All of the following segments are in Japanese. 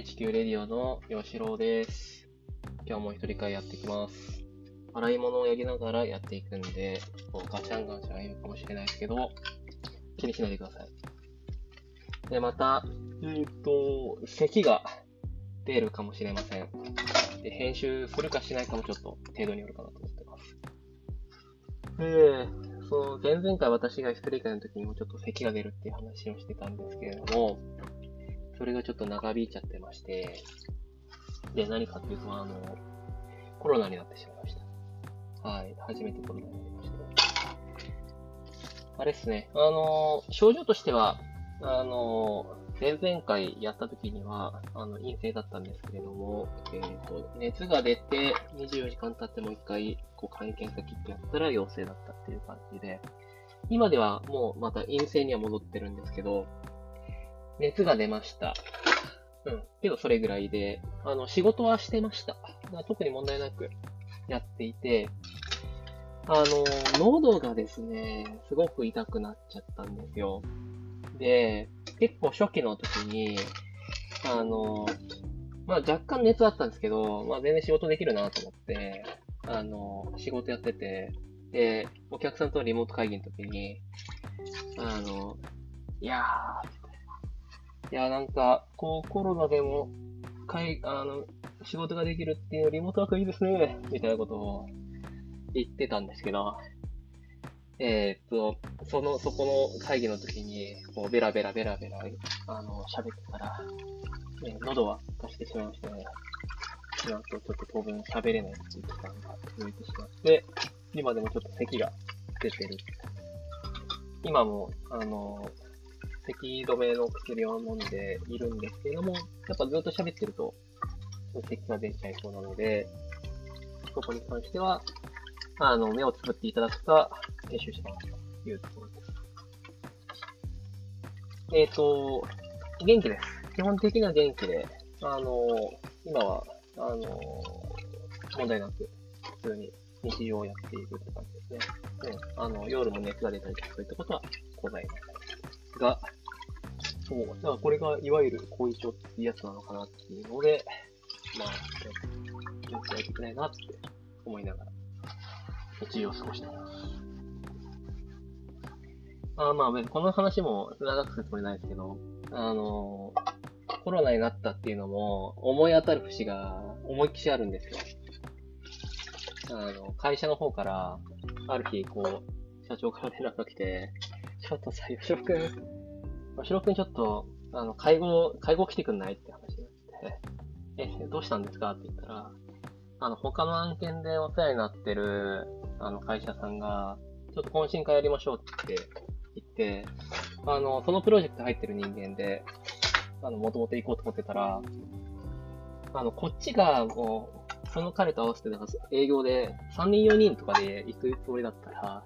HQ レディオの吉郎です。今日も一人会やっていきます。洗い物をやりながらやっていくんで、こうガチャンガチャン言うかもしれないですけど、気にしないでください。で、また、えっと、咳が出るかもしれません。で、編集するかしないかもちょっと程度によるかなと思ってます。で、その前々回私が一人会の時にもちょっと咳が出るっていう話をしてたんですけれども、それがちょっと長引いちゃってまして、で、何かっていうと、あの、コロナになってしまいました。はい、初めてコロナになりまして。あれですね、あの、症状としては、あの、前々回やった時には、あの、陰性だったんですけれども、えっ、と、熱が出て24時間経ってもう一回、こう、簡易検査キットやったら陽性だったっていう感じで、今ではもうまた陰性には戻ってるんですけど、熱が出ました。うん。けどそれぐらいで、あの、仕事はしてました。特に問題なくやっていて、あの、喉がですね、すごく痛くなっちゃったんですよ。で、結構初期の時に、あの、まあ若干熱あったんですけど、まあ全然仕事できるなと思って、あの、仕事やってて、で、お客さんとのリモート会議の時に、あの、いやー、いや、なんか、こう、コロナでも、かい、あの、仕事ができるっていうリモートワークいいですね、みたいなことを言ってたんですけど、えーっと、その、そこの会議の時に、こう、ベラベラベラベラ、あの、喋ってたら、ね、喉は貸してしまいましてね、その後ちょっと当分喋れないっていう期間が続いてしまって、今でもちょっと咳が出てる。今も、あの、咳止めの薬を飲んでいるんですけれども、やっぱずっと喋ってると、咳が出ちゃいそうなので、そこに関しては、あの、目をつぶっていただくか、編集してますというところです。えっ、と、元気です。基本的には元気で、あの、今は、あの、問題なく、普通に日常をやっているって感じですね。うん、あの、夜も熱が出たりとかそういったことはございません。が、そう、だからこれがいわゆる後遺症っていうやつなのかなっていうので、まあ、気をつけないといけないなって思いながら、日常を過ごしています。あまあ、別にこの話も長くするつもりないですけど、あの、コロナになったっていうのも、思い当たる節が思いっきしあるんですよ。あの、会社の方から、ある日、こう、社長から連絡が来て、ちょっとさ、吉野くん、吉野くんちょっと、あの、介護、介護来てくんないって話になって、え、どうしたんですかって言ったら、あの、他の案件でお世話になってる、あの、会社さんが、ちょっと懇親会やりましょうって言って、あの、そのプロジェクト入ってる人間で、あの、もともと行こうと思ってたら、あの、こっちがもう、その彼と合わせて、なんか営業で3人4人とかで行くつもりだったら、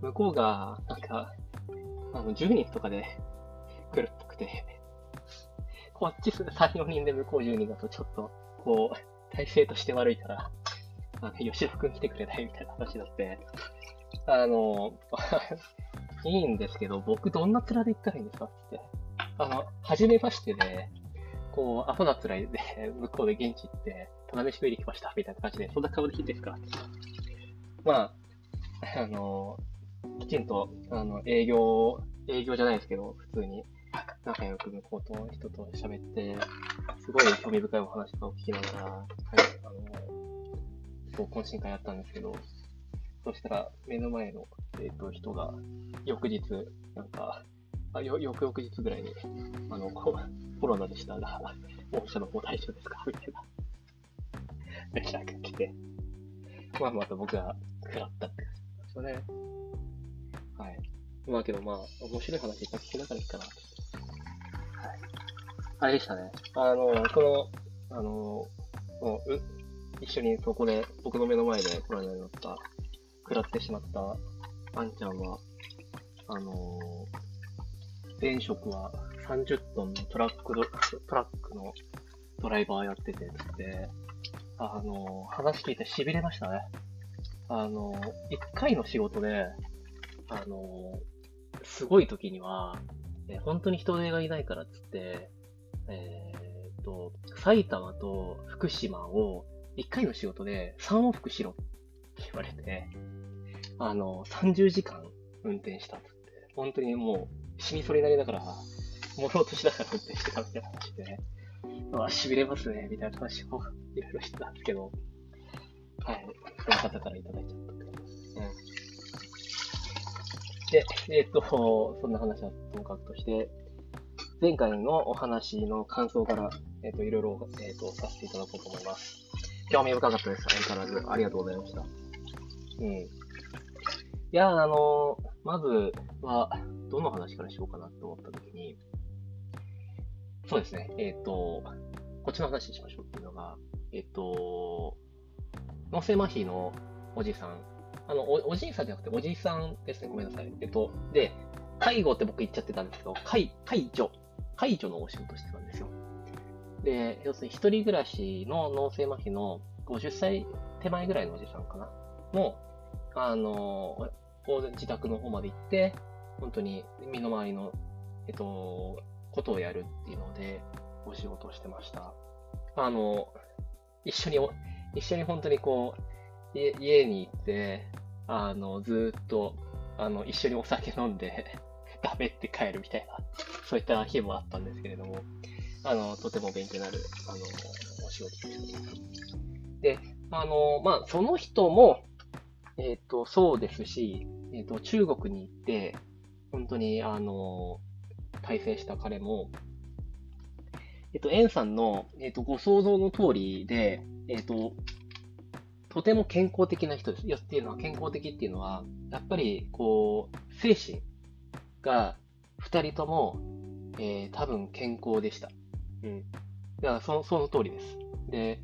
向こうが、なんか、あの、10人とかで来るっぽくて、こっち3、4人で向こう10人だとちょっと、こう、体制として悪いから、あの、吉田くん来てくれないみたいな話になって、あの、いいんですけど、僕どんな面で行ったらいいんですかって。あの、初めましてで、こう、アホな面で、向こうで現地行って、ただ飯食いに来ました、みたいな感じで、そんな顔で聞いいですかってまあ、あの、きちんと、あの、営業、営業じゃないですけど、普通に、仲良く向こうと人と喋って、すごい興味深いお話とかを聞きながら、はい、あの、そう、懇親会やったんですけど、そしたら、目の前の、えっ、と、人が、翌日、なんか、あ、よ、翌々日ぐらいに、あの、ココロナでしたが、御社の方大丈夫ですか？みたいな。連絡が来て、まあ、また僕が食らったって感じですよね。はい。まあけどまあ、面白い話いっぱい聞きながらいいかなと。はい。あれでしたね。あの、その、あの、もう、一緒にそこで、僕の目の前でコロナになった、食らってしまった、あんちゃんは、あの前職は30トンのトラックド、トラックのドライバーやってて、つって、あの、話聞いて痺れましたね。あの、一回の仕事で、あの、すごい時には、えー本当に人手がいないからっつって、えーっと、埼玉と福島を1回の仕事で3往復しろって言われて、あの、30時間運転したってって、本当にもう死にそれなりながら、もろうとしながら運転してたみたいな話で、あ、痺れますね、みたいな話をいろいろしてたんですけど、はい、その方からいただいちゃったって。うん。で、えっ、ー、と、そんな話はともかくとして、前回のお話の感想から、えっ、ー、と、いろいろ、えっ、ー、と、させていただこうと思います。興味深かったです。相変わらず。ありがとうございました。うん。いや、あの、まずは、どの話からしようかなと思ったときに、そうですね、えっ、と、こっちの話しましょうっていうのが、えっ、と、脳性麻痺のおじさん、あのお、おじいさんじゃなくておじいさんですね、ごめんなさい。えっと、で、介護って僕言っちゃってたんですけど、介、介助介助のお仕事してたんですよ。で、要するに一人暮らしの脳性麻痺の50歳手前ぐらいのおじさんかな？の、あの、自宅の方まで行って、本当に身の回りの、えっと、ことをやるっていうので、お仕事をしてました。あの、一緒に、一緒に本当にこう、家に行って、あの、ずっと、あの、一緒にお酒飲んでダメって帰るみたいな、そういった日もあったんですけれども、あの、とても勉強になる、あの、お仕事でした。で、あの、まあ、その人も、えっ、ー、と、そうですし、えっ、ー、と、中国に行って、本当に、あの、対戦した彼も、えっ、ー、と、エンさんの、えっ、と、ご想像の通りで、えっ、と、とても健康的な人です。よっていうのは、健康的っていうのは、やっぱり、こう、精神が2人とも、えー、多分健康でした。うん。だからその、その通りです。で、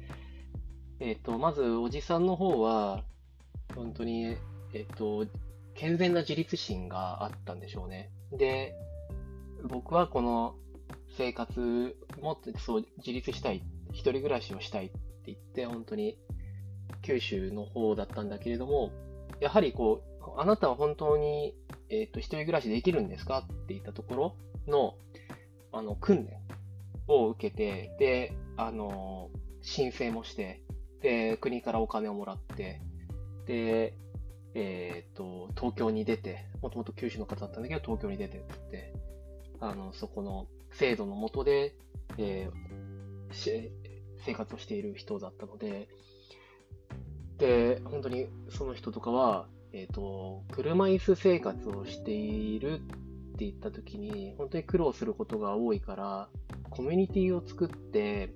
えっ、ー、と、まず、おじさんの方は、本当に、えっ、ー、と、健全な自立心があったんでしょうね。で、僕はこの生活、もっとそう、自立したい、一人暮らしをしたいって言って、本当に、九州の方だったんだけれども、やはりこう、あなたは本当にえっ、ー、と、一人暮らしできるんですかって言ったところの、あの、訓練を受けて、で、あの、申請もして、で、国からお金をもらって、で、えっ、ー、と、東京に出て、もともと九州の方だったんだけど、東京に出てって、あの、そこの制度のもとで、えー、生活をしている人だったの、で、で本当にその人とかは、えっ、ー、と、車椅子生活をしているって言った時に、本当に苦労することが多いから、コミュニティを作って、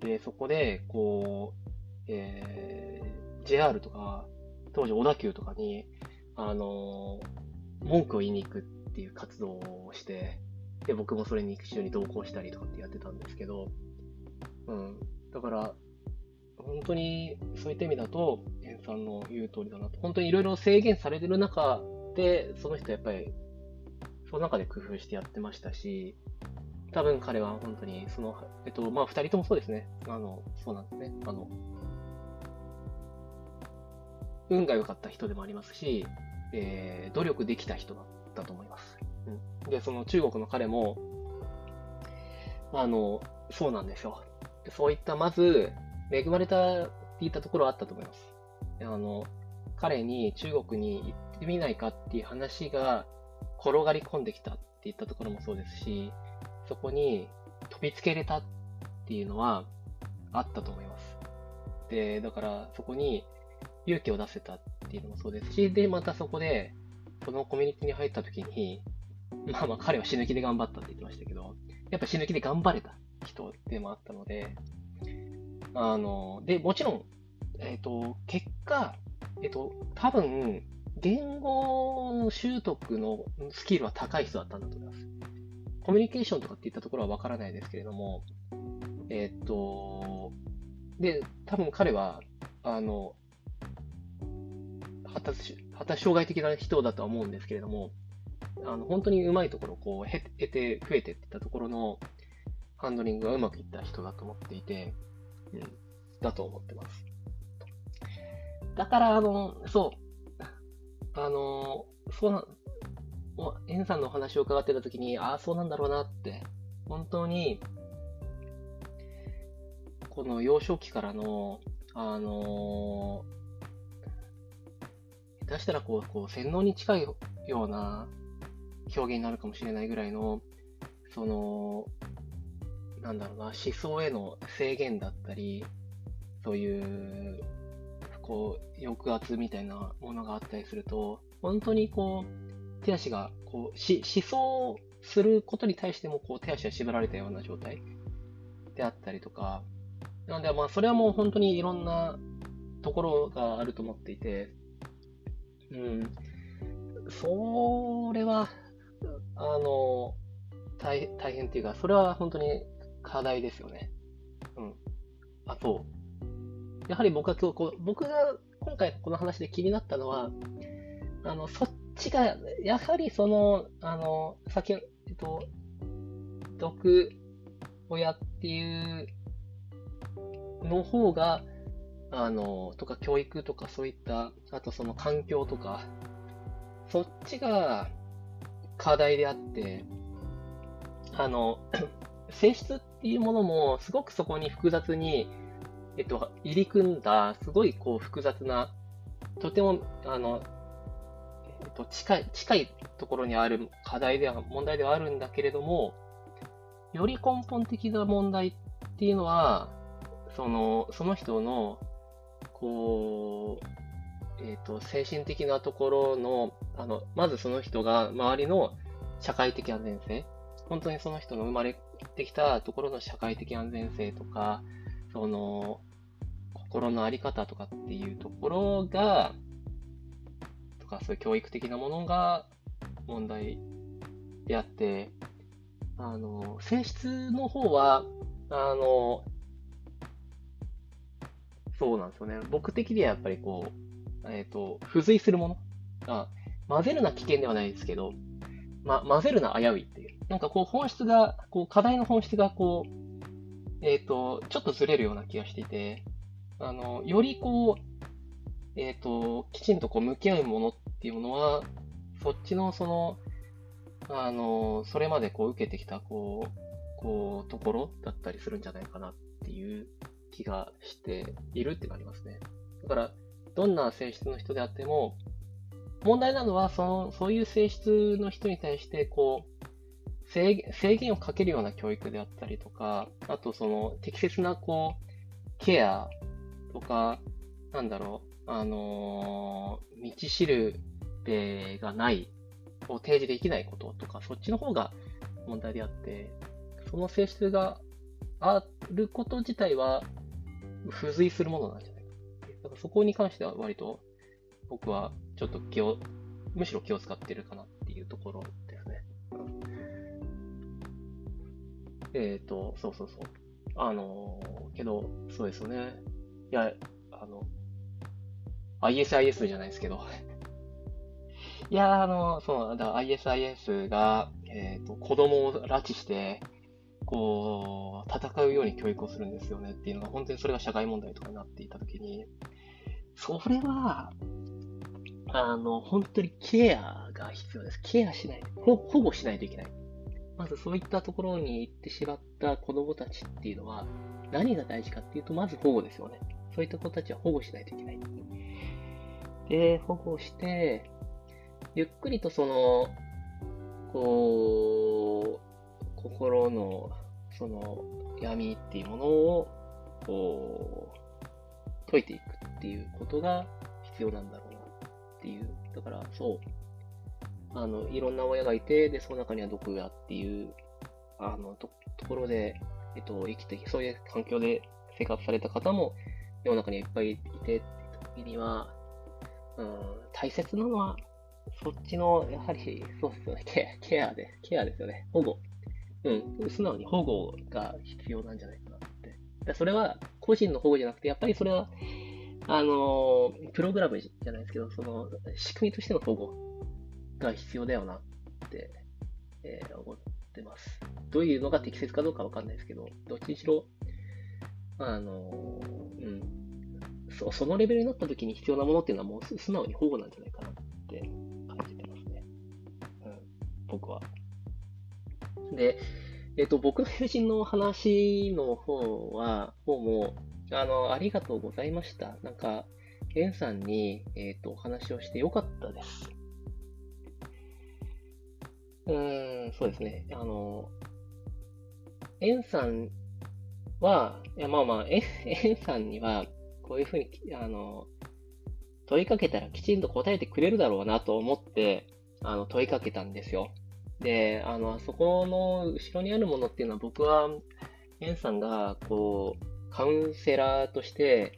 で、そこで、こう、えー、JR とか、当時小田急とかに、あの文句を言いに行くっていう活動をして、で、僕もそれに一緒に同行したりとかってやってたんですけど、うん。だから、本当にそういった意味だと、エンさんの言う通りだなと。本当にいろいろ制限されてる中で、その人やっぱり、その中で工夫してやってましたし、多分彼は本当に、その、えっと、まあ、二人ともそうですね。あの、そうなんですね。あの、運が良かった人でもありますし、えー、努力できた人だったと思います。うん、で、その中国の彼も、あの、そうなんですよ。そういった、まず、恵まれたって言ったところはあったと思います。あの、彼に中国に行ってみないかっていう話が転がり込んできたって言ったところもそうですし、そこに飛びつけれたっていうのはあったと思います。で、だからそこに勇気を出せたっていうのもそうですし、で、またそこで、そのコミュニティに入った時に、まあまあ彼は死ぬ気で頑張ったって言ってましたけど、やっぱ死ぬ気で頑張れた人でもあったので、あの、で、もちろん、えっ、ー、と、結果、えっ、ー、と、多分、言語習得のスキルは高い人だったんだと思います。コミュニケーションとかっていったところはわからないですけれども、えっ、ー、と、で、多分彼は、あの、発達、発達障害的な人だとは思うんですけれども、あの、本当にうまいところをこう、得て、増えてっていったところの、ハンドリングがうまくいった人だと思っていて、うん、だと思ってます。だから、あの、そう、あの、そうな、エンさんのお話を伺ってたときに、ああ、そうなんだろうなって、本当に、この幼少期からの、あのー、出したらこう、こう洗脳に近いような表現になるかもしれないぐらいの、その、なんだろうな、思想への制限だったり、そういう、こう、抑圧みたいなものがあったりすると、本当にこう、手足が、こう、し、思想することに対しても、こう、手足が縛られたような状態であったりとか、なので、まあ、それはもう本当にいろんなところがあると思っていて、うん、それは、あの、大大変っていうか、それは本当に課題ですよね。うん。あと、やはり僕は今日こう、僕が今回この話で気になったのは、あの、そっちが、やはりその、あの、先、えっと、毒親っていうの方が、あの、とか教育とかそういった、あとその環境とか、そっちが課題であって、あの、性質っていうものもすごくそこに複雑に、えっと、入り組んだ、すごいこう複雑な、とても、あの、えっと、近い、近いところにある課題では、問題ではあるんだけれども、より根本的な問題っていうのは、その、その人の、こう、えっ、と、精神的なところの、あの、まずその人が周りの社会的安全性、本当にその人の生まれてきたところの社会的安全性とか、その、心のあり方とかっていうところが、とかそういう教育的なものが問題であって、あの、性質の方は、あの、そうなんですよね。僕的にはやっぱりこう、えっ、ー、と、付随するものあ、混ぜるな危険ではないですけど、ま、混ぜるな危ういっていう。なんかこう本質が、こう課題の本質がこう、えっ、ー、と、ちょっとずれるような気がしていて、あの、よりこう、えっ、ー、と、きちんとこう向き合うものっていうものは、そっちのその、あの、それまでこう受けてきた、こう、こう、ところだったりするんじゃないかなっていう気がしているってなりますね。だから、どんな性質の人であっても、問題なのは、その、そういう性質の人に対して、こう、制限をかけるような教育であったりとか、あとその適切なこう、ケアとか、なんだろう、あのー、道しるべがない、を提示できないこととか、そっちの方が問題であって、その性質があること自体は付随するものなんじゃないか。だからそこに関しては割と僕はちょっと気を、むしろ気を使ってるかなっていうところですね。えっ、ー、と、そうそうそう。あの、けど、そうですよね。いや、あの、ISIS じゃないですけど。いや、あの、そう、だ ISIS が、えっ、ー、と、子供を拉致して、こう、戦うように教育をするんですよねっていうのが、本当にそれが社会問題とかになっていたときに、それは、あの、本当にケアが必要です。ケアしない。保護しないといけない。まずそういったところに行ってしまった子供たちっていうのは、何が大事かっていうと、まず保護ですよね。そういった子たちは保護しないといけない。で、保護して、ゆっくりとその、こう、心のその闇っていうものをこう解いていくっていうことが必要なんだろうなっていう。だからそう。あの、いろんな親がいて、で、その中には毒がっていう、あの、ところで、えっと、生きて、そういう環境で生活された方も世の中にいっぱいいてって時には、うん、大切なのは、そっちの、やはり、そうですよね、ケア、ケアで、ケアですよね。保護。うん、素直に保護が必要なんじゃないかなって。だそれは個人の保護じゃなくて、やっぱりそれは、あの、プログラムじゃないですけど、その仕組みとしての保護が必要だよなって、えー、思ってます。どういうのが適切かどうかわかんないですけど、どっちにしろ、あの、うんそ、そのレベルになった時に必要なものっていうのはもう素直に保護なんじゃないかなって感じてますね。うん、僕は。で、えっと、僕の友人の話の方は、方も、あの、ありがとうございました。なんか、ゲンさんに、えっと、お話をしてよかったです。うん、そうですね。あの、エンさんは、いや、まあまあ、エンさんには、こういうふうに、あの、問いかけたらきちんと答えてくれるだろうなと思って、あの、問いかけたんですよ。で、あの、あそこの後ろにあるものっていうのは僕は、エンさんが、こう、カウンセラーとして、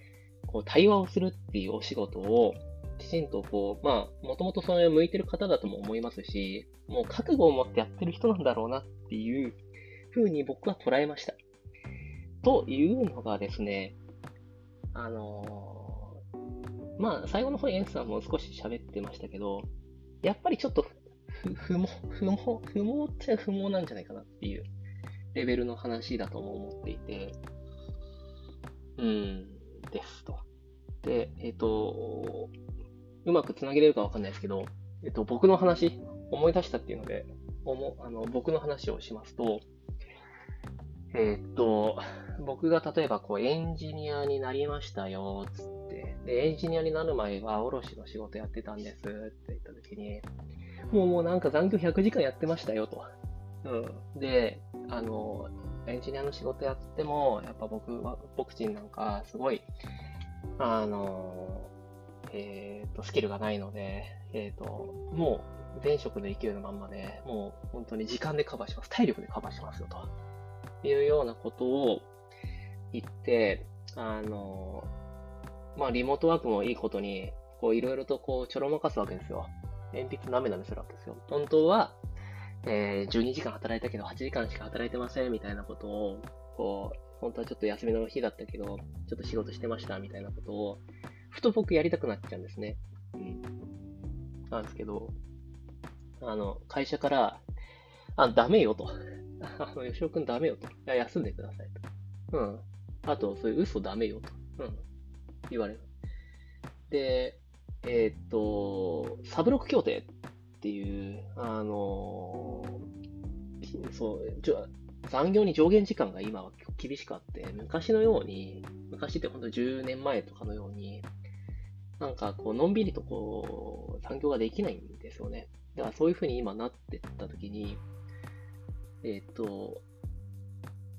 こう、対話をするっていうお仕事を、きちんとこう、まあ、もともとそれ向いてる方だとも思いますし、もう覚悟を持ってやってる人なんだろうなっていうふうに僕は捉えました。というのがですね、あのー、まあ、最後の方にエンスさんも少し喋ってましたけど、やっぱりちょっと不毛、不毛、不毛っちゃ不毛なんじゃないかなっていうレベルの話だとも思っていて、うん、ですと。で、えっ、ー、と、うまくつなげれるかわかんないですけど、えっ、と、僕の話、思い出したっていうので、おもあの僕の話をしますと、えっ、と、僕が例えばこうエンジニアになりましたよ、つって。で、エンジニアになる前は卸の仕事やってたんですって言った時に、もうもうなんか残業100時間やってましたよと。うん。で、あの、エンジニアの仕事やっても、やっぱ僕は、僕ちんなんかすごい、あの、えっ、ー、と、スキルがないので、えっ、ー、と、もう前職の勢いのまんまで、もう本当に時間でカバーします。体力でカバーしますよと。いうようなことを言って、あの、まあ、リモートワークもいいことに、こう、いろいろとこう、ちょろまかすわけですよ。鉛筆なめなめするわけですよ。本当は、えー、12時間働いたけど8時間しか働いてませんみたいなことを、こう、本当はちょっと休みの日だったけど、ちょっと仕事してましたみたいなことを、ふと僕やりたくなっちゃうんですね。うん。なんですけど、あの、会社から、あ、ダメよと。あの、吉尾くんダメよと。いや、休んでくださいと。うん。あと、そういう嘘ダメよと。うん。言われる。で、えー、っと、サブロック協定っていう、あのー、そう、残業に上限時間が今は厳しくあって、昔のように、昔って本当10年前とかのように、なんかこう、のんびりとこう、残業ができないんですよね。だからそういうふうに今なってった時に、えっ、と、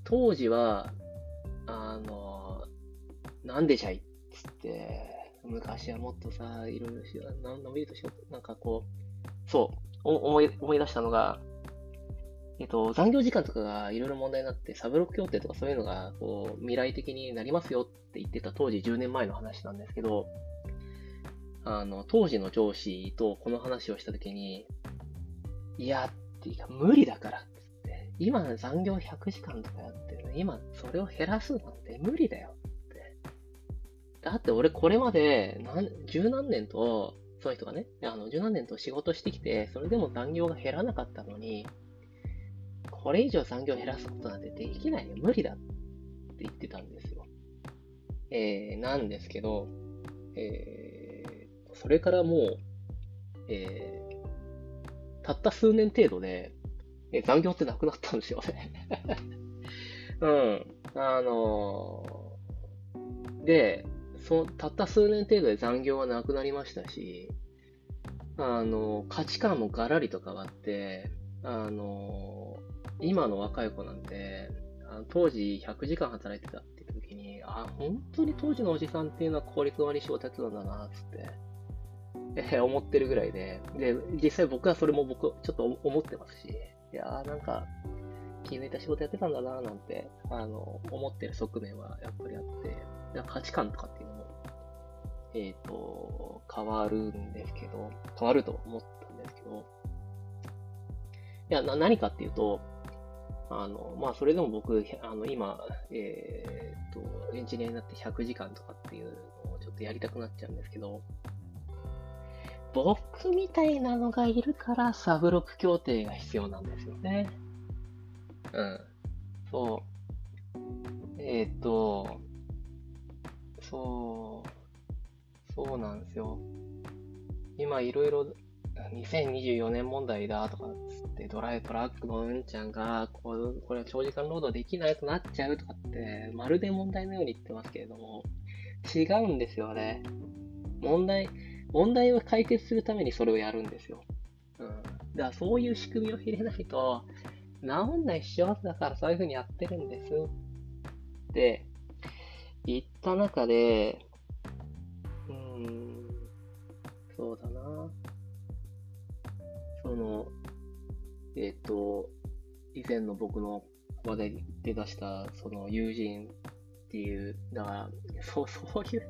当時は、あの、なんでじゃいっつって、昔はもっとさ、いろいろしよう、のんびりとしよう、なんかこう、そう、思い、思い出したのが、えっと、残業時間とかがいろいろ問題になって、サブロック協定とかそういうのが、こう、未来的になりますよって言ってた当時10年前の話なんですけど、あの、当時の上司とこの話をしたときに、いや、っていうか、無理だから、つって今残業100時間とかやってるの今それを減らすなんて無理だよって。だって俺これまで何、十何年と、そういう人がね、あの、十何年と仕事してきて、それでも残業が減らなかったのに、これ以上残業減らすことなんてできないよ。無理だって言ってたんですよ。えー、なんですけど、えー、それからもう、えー、たった数年程度で、え残業ってなくなったんですよね うん。あのー、で、そたった数年程度で残業はなくなりましたし、あのー、価値観もガラリと変わって、あのー、今の若い子なんて、あの当時100時間働いてたって言った時に、あ、本当に当時のおじさんっていうのは効率悪い仕事やってたんだな、つって、えー、思ってるぐらいで、で、実際僕はそれも僕、ちょっと思ってますし、いやーなんか、気抜いた仕事やってたんだなーなんて、あの、思ってる側面はやっぱりあって、な価値観とかっていうのも、えっ、ー、と、変わるんですけど、変わると思ったんですけど、いや、な、何かっていうと、あの、まあ、それでも僕、あの、今、えっ、ー、と、エンジニアになって100時間とかっていうのをちょっとやりたくなっちゃうんですけど、僕みたいなのがいるからサブロック協定が必要なんですよね。うん。そう。えっ、ー、と、そう、そうなんですよ。今いろいろ、2024年問題だとかっつってドライトラックのうんちゃんがこうこれは長時間労働できないとなっちゃうとかってまるで問題のように言ってますけれども違うんですよね問題問題を解決するためにそれをやるんですよ、うん、だからそういう仕組みを入れないと治んないっしょだからそういうふうにやってるんですって言った中でうーんそうだな。その、えっ、と、以前の僕の話題で出した、その友人っていう、だから、そう、そういう、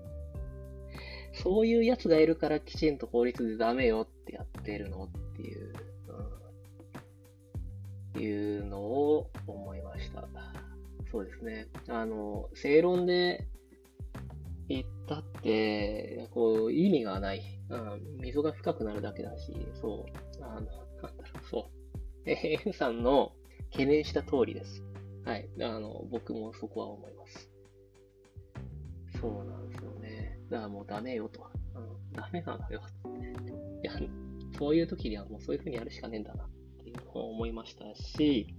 そういうやつがいるからきちんと法律でダメよってやってるのっていう、うん、いうのを思いました。そうですね。あの、正論で言ったって、こう、意味がない。うん、溝が深くなるだけだし、そう。あの、なんだろう、そう。え N さんの懸念した通りです。はい。あの、僕もそこは思います。そうなんですよ。だからもうダメよと。あのダメなのよいや、そういう時にはもうそういう風にやるしかねえんだなっていうのを思いましたし、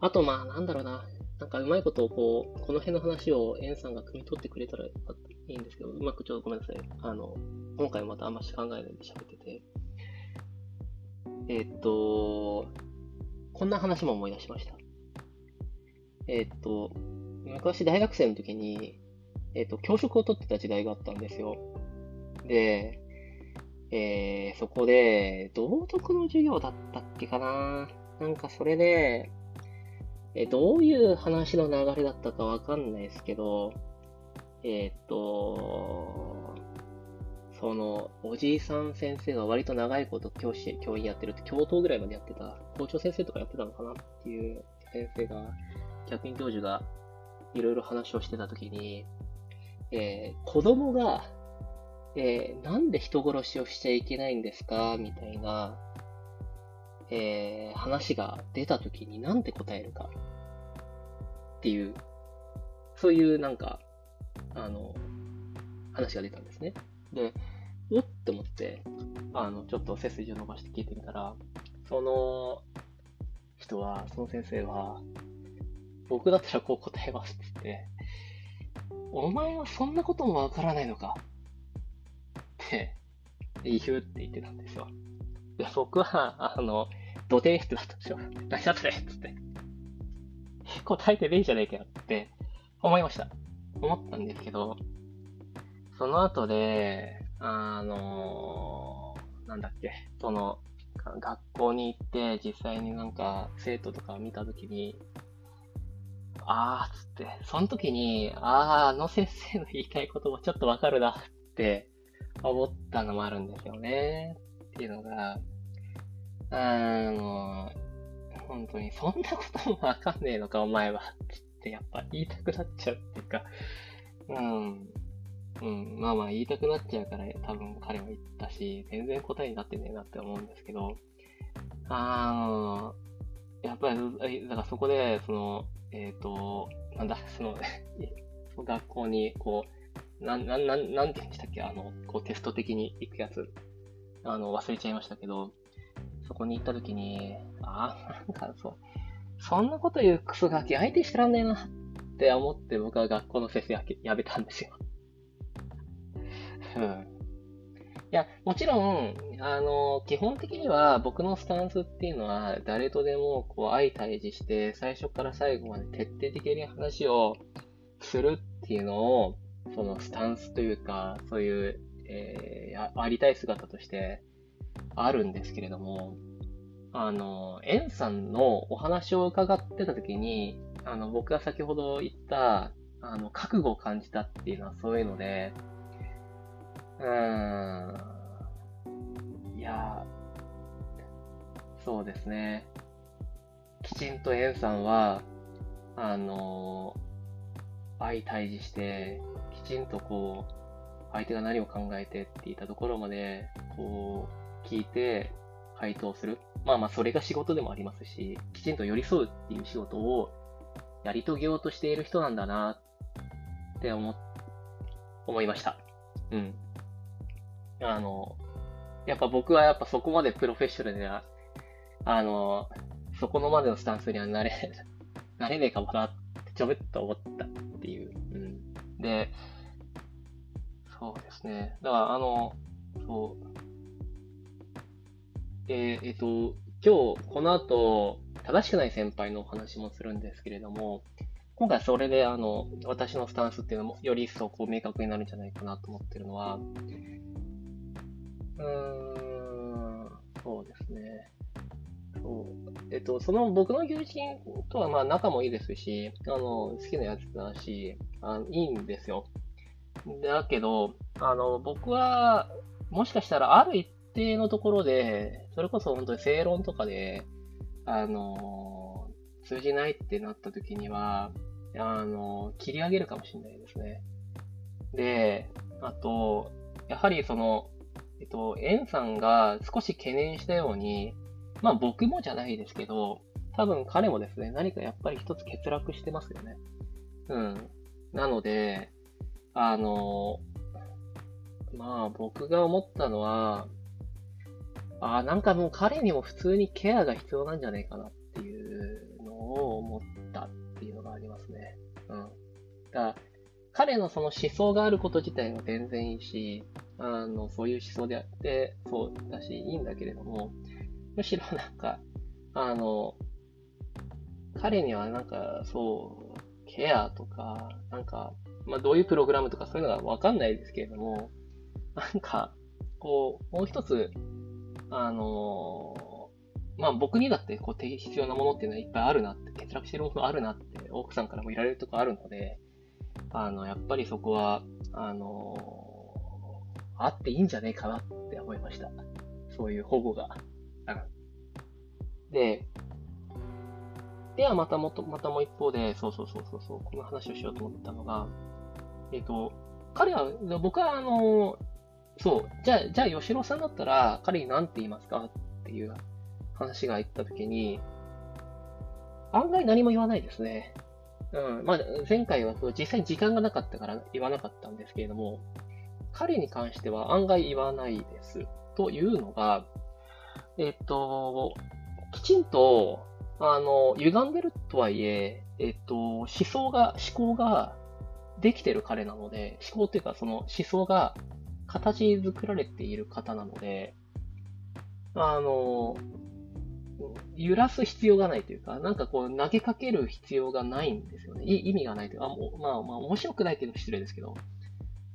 あとまあなんだろうな。なんかうまいことをこう、この辺の話をエンさんが汲み取ってくれたらいいんですけど、うまくちょっとごめんなさい。あの、今回またあんまし考えないで喋ってて。えー、っと、こんな話も思い出しました。えー、っと、昔大学生の時に、えー、っと、教職を取ってた時代があったんですよ。で、えー、そこで、道徳の授業だったっけかななんかそれで、えどういう話の流れだったかわかんないですけど、えっ、と、その、おじいさん先生が割と長いこと教師、教員やってるって、教頭ぐらいまでやってた、校長先生とかやってたのかなっていう先生が、客員教授がいろいろ話をしてたときに、えー、子供が、えー、なんで人殺しをしちゃいけないんですか？みたいな、えー、話が出たときになんて答えるか？っていう、そういうなんか、あの、話が出たんですね。で、おっと思って、あの、ちょっと背筋を伸ばして聞いてみたら、その人は、その先生は、僕だったらこう答えますって言って、お前はそんなこともわからないのか？って言うって言ってたんですよ。で僕は、あの、土手ってなったんですよ。何だってっつって。答えてねえじゃねえかよって思いました。思ったんですけど、その後で、あの、なんだっけ、その、学校に行って実際になんか生徒とか見たときに、あーっつって、その時に、あー、あの先生の言いたいこともちょっとわかるなって思ったのもあるんですよね。っていうのが、あの、本当に、そんなこともわかんねえのか、お前は。ってやっぱ言いたくなっちゃうっていうか、うん。うん、まあまあ言いたくなっちゃうから多分彼は言ったし、全然答えになってねえなって思うんですけど、あの、やっぱり、だからそこで、その、えっ、ー、と、なんだ、その、学校に、こう、なん、なん、なん、なんて言うんでしたっけあの、こうテスト的に行くやつ。あの、忘れちゃいましたけど、そこに行った時に、ああ、なんかそう、そんなこと言うクソガキ相手してらんねえなって思って僕は学校の先生やめたんですよ。うん。いや、もちろん、あの、基本的には僕のスタンスっていうのは、誰とでもこう相対峙して、最初から最後まで徹底的に話をするっていうのを、そのスタンスというか、そういう、えー、ありたい姿としてあるんですけれども、あの、エンさんのお話を伺ってた時に、あの、僕が先ほど言った、あの、覚悟を感じたっていうのはそういうので、うーん、いや、そうですね。きちんとエンさんは、あの、相対峙して、きちんとこう、相手が何を考えてって言ったところまで、こう、聞いて、回答する。まあまあ、それが仕事でもありますし、きちんと寄り添うっていう仕事をやり遂げようとしている人なんだなって思、思いました。うん。あの、やっぱ僕はやっぱそこまでプロフェッショナルでは、あの、そこのまでのスタンスにはなれ、なれねえかもなってちょびっと思ったっていう。うん。で、そうですね。だからあの、そう。で、えっと、今日、この後、正しくない先輩のお話もするんですけれども、今回それで、あの、私のスタンスっていうのも、より一層こう明確になるんじゃないかなと思ってるのは、うん、そうですね。そう。えっと、その僕の友人とはまあ仲もいいですし、あの、好きなやつだし、あいいんですよ。だけど、あの、僕は、もしかしたらある一定のところで、それこそ本当に正論とかで、あの、通じないってなった時には、あの、切り上げるかもしれないですね。で、あと、やはりその、えっと、エンさんが少し懸念したように、まあ僕もじゃないですけど、多分彼もですね、何かやっぱり一つ欠落してますよね。うん。なので、あの、まあ僕が思ったのは、ああ、なんかもう彼にも普通にケアが必要なんじゃないかなっていうのを思ったっていうのがありますね。うん。だから彼のその思想があること自体は全然いいし、あの、そういう思想であって、そうだし、いいんだけれども、むしろなんか、あの、彼にはなんか、そう、ケアとか、なんか、まあ、どういうプログラムとかそういうのがわかんないですけれども、なんか、こう、もう一つ、あのまあ僕にだってこう必要なものっていうのはいっぱいあるなって、欠落してるものあるなって奥さんからも言われるとこあるので、あの、やっぱりそこは、あのあっていいんじゃねえかなって思いました。そういう保護が。で、ではまたもと、またも一方で、そうそうそうそうそう、この話をしようと思ったのが、えっ、ー、と、彼は、僕はあの、そう、じゃあ、じゃあ、吉野さんだったら、彼に何て言いますかっていう話が言ったときに、案外何も言わないですね。うん。まあ、前回は実際に時間がなかったから言わなかったんですけれども、彼に関しては案外言わないです。というのが、えっと、きちんと、あの、歪んでるとはいえ、えっと、思想が、思考ができてる彼なので、思考っていうかその思想が形作られている方なので、あの、揺らす必要がないというか、なんかこう投げかける必要がないんですよね。意味がないというか、あまあまあ面白くないけど失礼ですけど、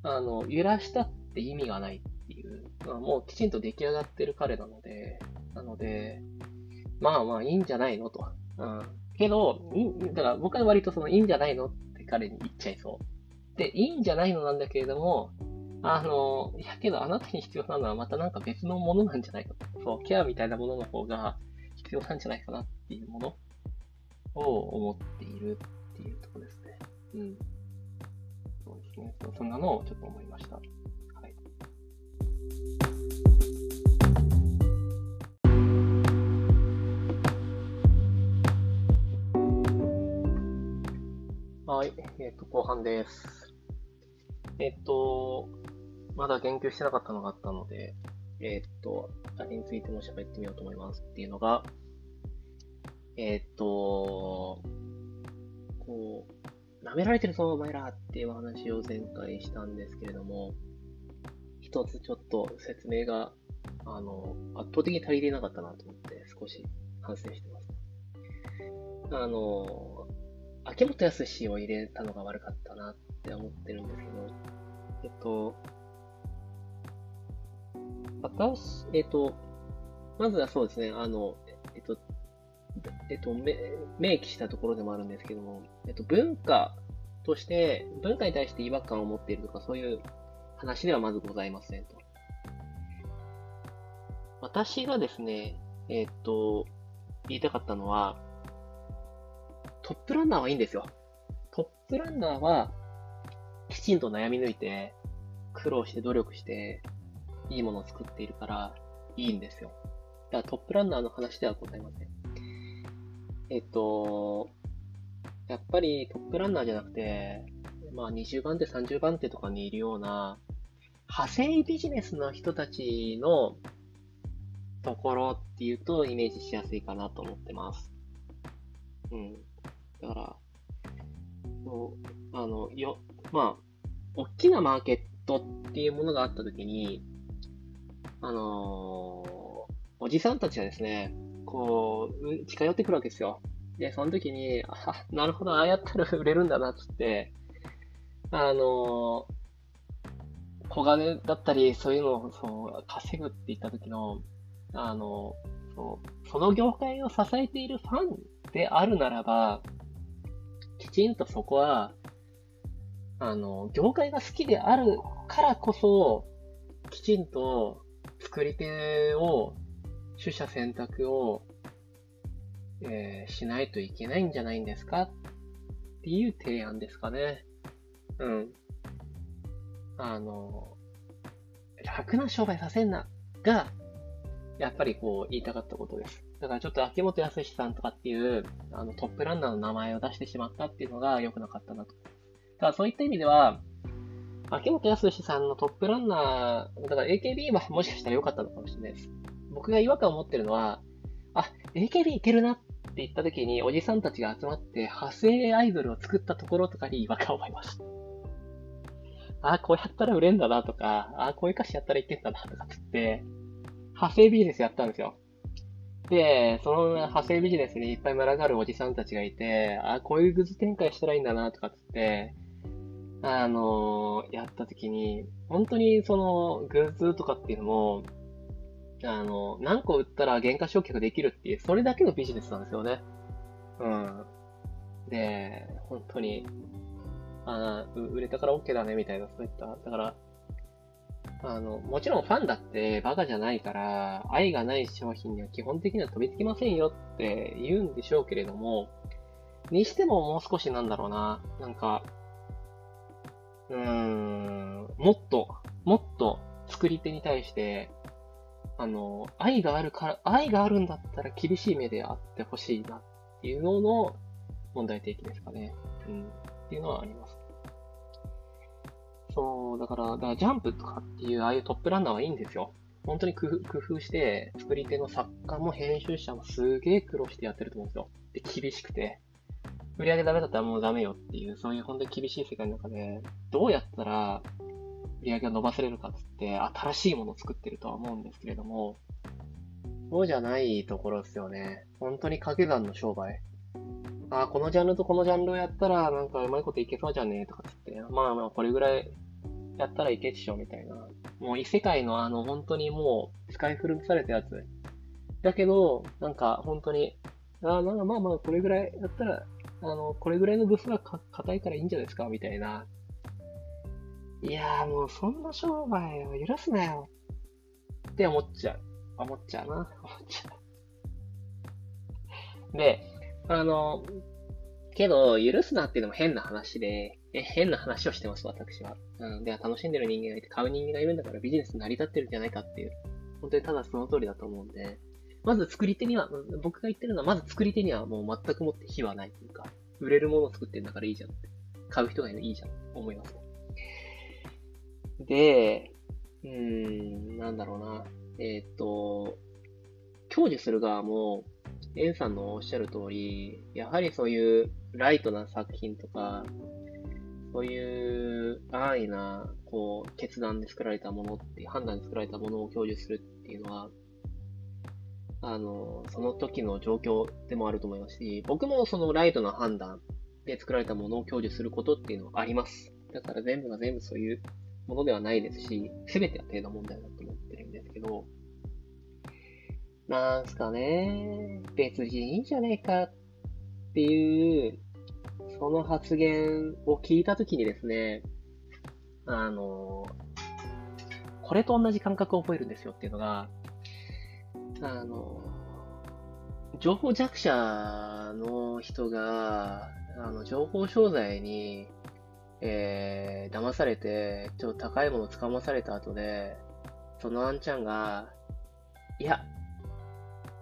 あの、揺らしたって意味がないっていう、まあ、もうきちんと出来上がってる彼なので、なので、まあまあいいんじゃないのと。うん。けど、だから僕は割とそのいいんじゃないのって彼に言っちゃいそう。で、いいんじゃないのなんだけれども、あの、いやけどあなたに必要なのはまたなんか別のものなんじゃないかと。そう、ケアみたいなものの方が必要なんじゃないかなっていうものを思っているっていうところですね。うん。そうですね。そんなのをちょっと思いました。はい。はい。えっ、ー、と、後半です。えっ、ー、と、まだ言及してなかったのがあったので、えー、っと、あれについても喋ってみようと思いますっていうのが、えー、っと、こう、舐められてるぞ、お前らっていう話を前回したんですけれども、一つちょっと説明が、あの、圧倒的に足りていなかったなと思って少し反省してます。あの、秋元康を入れたのが悪かったなって思ってるんですけど、えっと、私、えっと、まずはそうですね、あの、えっと、えっと、明記したところでもあるんですけども、えっと、文化として、文化に対して違和感を持っているとか、そういう話ではまずございませんと。私がですね、えっと、言いたかったのは、トップランナーはいいんですよ。トップランナーは、きちんと悩み抜いて、苦労して努力して、いいものを作っているから、いいんですよ。だからトップランナーの話ではございません。えっと、やっぱりトップランナーじゃなくて、まあ20番手、30番手とかにいるような、派生ビジネスの人たちのところっていうとイメージしやすいかなと思ってます。うん。だから、そう、あの、よ、まあ、大きなマーケットっていうものがあったときに、あのー、おじさんたちがですね、こう、近寄ってくるわけですよ。で、その時に、あ、なるほど、ああやったら売れるんだな、つって、あの、小金だったり、そういうのをそう稼ぐって言った時の、あの、そうその業界を支えているファンであるならば、きちんとそこは、あの、業界が好きであるからこそ、きちんと作り手を、取捨選択を、えー、しないといけないんじゃないんですか？っていう提案ですかね。うん。あの、楽な商売させんな、が、やっぱりこう言いたかったことです。だからちょっと秋元康さんとかっていうあのトップランナーの名前を出してしまったっていうのが良くなかったなと。ただそういった意味では、秋元康さんのトップランナー、だから AKB はもしかしたら良かったのかもしれないです。僕が違和感を持ってるのは、あ、AKB いけるなって言った時におじさんたちが集まって派生アイドルを作ったところとかに違和感を覚えました。あ、こうやったら売れんだなとか、あ、こういう歌詞やったらいけんだなとかつって、派生ビジネスやったんですよ。で、その派生ビジネスにいっぱい群がるおじさんたちがいて、あ、こういうグッズ展開したらいいんだなとかつって、あの、やった時に、本当にそのグッズとかっていうのも、あの、何個売ったら原価償却できるっていう、それだけのビジネスなんですよね。うん。で、本当に、あ売れたから OK だね、みたいな、そういった。だから、あの、もちろんファンだってバカじゃないから、愛がない商品には基本的には飛びつきませんよって言うんでしょうけれども、にしてももう少しなんだろうな、なんか、うーん、もっと、もっと作り手に対して、あの、愛があるから、愛があるんだったら厳しい目であってほしいなっていうのの問題提起ですかね。うん。っていうのはあります。そう、だから、だからジャンプとかっていうああいうトップランナーはいいんですよ。本当に工夫して、作り手の作家も編集者もすげえ苦労してやってると思うんですよ。で、厳しくて。売り上げダメだったらもうダメよっていう、そういう本当に厳しい世界の中で、どうやったらり上げを伸ばせれるかつって、新しいものを作ってるとは思うんですけれども、そうじゃないところですよね。本当に掛け算の商売。ああ、このジャンルとこのジャンルをやったら、なんかうまいこといけそうじゃねえとかつって、まあまあこれぐらいやったらいけっしょ、みたいな。もう異世界のあの、本当にもう、使い古されたやつ。だけど、なんか、本当に、あなんかまあまあ、これぐらいやったら、あの、これぐらいのブスが硬いからいいんじゃないですか、みたいな。いやーもう、そんな商売を許すなよ。って思っちゃう。思っちゃうな。思っちゃう。で、あの、けど、許すなっていうのも変な話で、え変な話をしてます、私は。うん、で、楽しんでる人間がいて、買う人間がいるんだからビジネス成り立ってるんじゃないかっていう。本当にただその通りだと思うんで、まず作り手には、僕が言ってるのは、まず作り手にはもう全くもって非はないというか、売れるものを作ってんだからいいじゃんって。買う人がいるいいじゃん思います。で、うーん、なんだろうな。えー、っと、享受する側も、エンさんのおっしゃる通り、やはりそういうライトな作品とか、そういう安易な、こう、決断で作られたものって、判断で作られたものを享受するっていうのは、あの、その時の状況でもあると思いますし、僕もそのライトな判断で作られたものを享受することっていうのはあります。だから全部が全部そういうものではないですし、すべては程度問題だと思ってるんですけど、なんすかね、別人いいじゃねえかっていう、その発言を聞いたときにですね、あの、これと同じ感覚を覚えるんですよっていうのが、あの、情報弱者の人が、あの、情報商材に、えー、騙されて、ちょっと高いものをつかまされた後で、そのあんちゃんが、いや、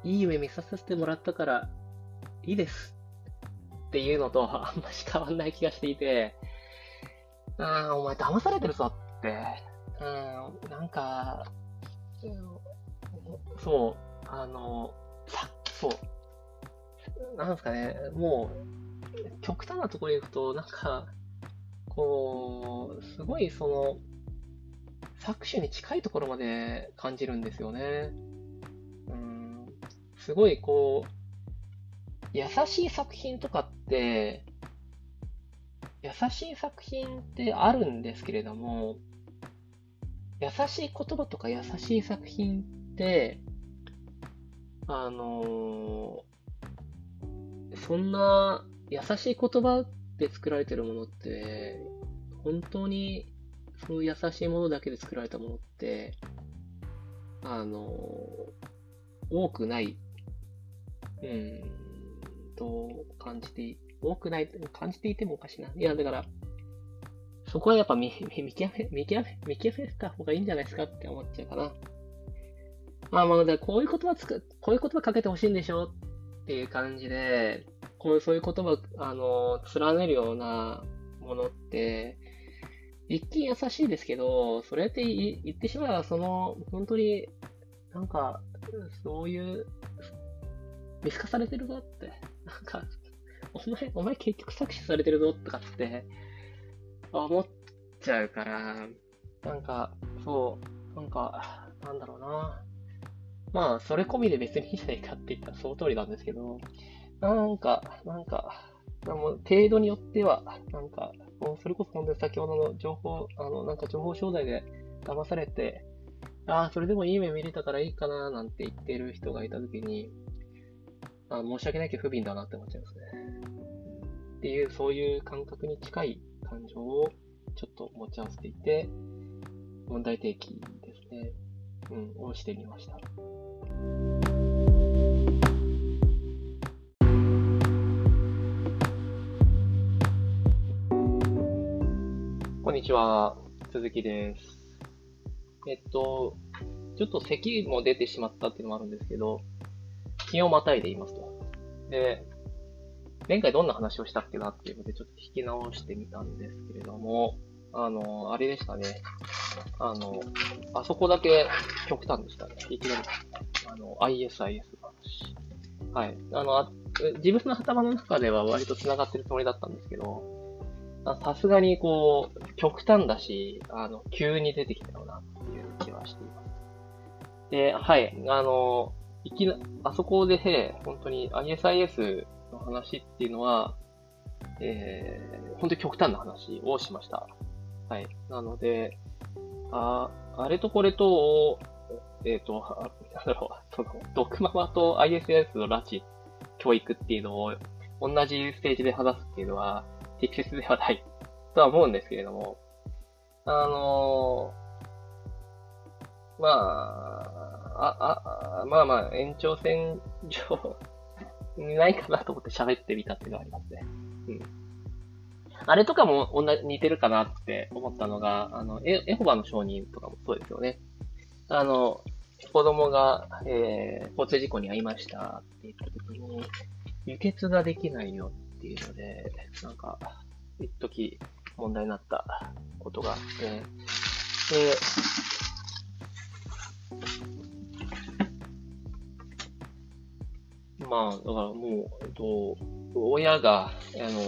いい夢見させてもらったから、いいです。っていうのと、あんまし変わんない気がしていて、うん、お前騙されてるぞって、うん、なんか、そう、あの、さ、そう。なんですかね、もう、極端なところで行くと、なんか、こう、すごいその、作詞に近いところまで感じるんですよね。うん、すごいこう、優しい作品とかって、優しい作品ってあるんですけれども、優しい言葉とか優しい作品って、あのー、そんな優しい言葉で作られてるものって、本当にそういう優しいものだけで作られたものって、あの、多くない、うん、と感じて多くない、感じていてもおかしいな。いや、だから、そこはやっぱ見見極め、見極め、見極めた方がいいんじゃないですかって思っちゃうかな。まあまあ、こういう言葉つく、こういう言葉かけてほしいんでしょっていう感じで、こう、そういう言葉、あの、連ねるようなものって、一見優しいですけど、それって言ってしまえば、その、本当に、なんか、そういう、見透かされてるぞって、なんか、お前、お前結局搾取されてるぞとかって思っちゃうから、なんか、そう、なんか、なんだろうな。まあ、それ込みで別にいいじゃないかって言ったらその通りなんですけど、なんか、なんか、もう程度によっては、なんか、もうそれこそ本当に先ほどの情報、あの、なんか情報商材で騙されて、ああ、それでもいい目見れたからいいかななんて言ってる人がいたときに、あ申し訳ないけど不憫だなって思っちゃいますね。っていう、そういう感覚に近い感情をちょっと持ち合わせていて、問題提起ですね、うん、をしてみました。こんにちは、鈴木です。えっと、ちょっと咳も出てしまったっていうのもあるんですけど、日をまたいで言いますと。で、前回どんな話をしたっけなっていうので、ちょっと引き直してみたんですけれども、あの、あれでしたね。あの、あそこだけ極端でしたね。いきなり、あの、ISIS の話。はい。あの、あ自分の頭の中では割と繋がってるつもりだったんですけど、さすがにこう、極端だし、あの、急に出てきたよなっていう気はしています。で、はい。あの、いきな、あそこで、本当に ISIS の話っていうのは、えー、本当に極端な話をしました。はい。なので、あ、あれとこれと、えっ、ー、と、なんだろう、その、ドクママと ISIS の拉致、教育っていうのを同じステージで話すっていうのは適切ではないとは思うんですけれども、あのー、まあ、あ、あ、まあまあ、延長線上ないかなと思って喋ってみたっていうのがありますね。うん。あれとかも同じ、似てるかなって思ったのが、あの、エエホバの証人とかもそうですよね。あの、子供が、えー、交通事故に遭いましたって言った時に、輸血ができないよっていうので、なんか、一時問題になったことがあって、で、まあ、だからもう、えっと、親が、あの、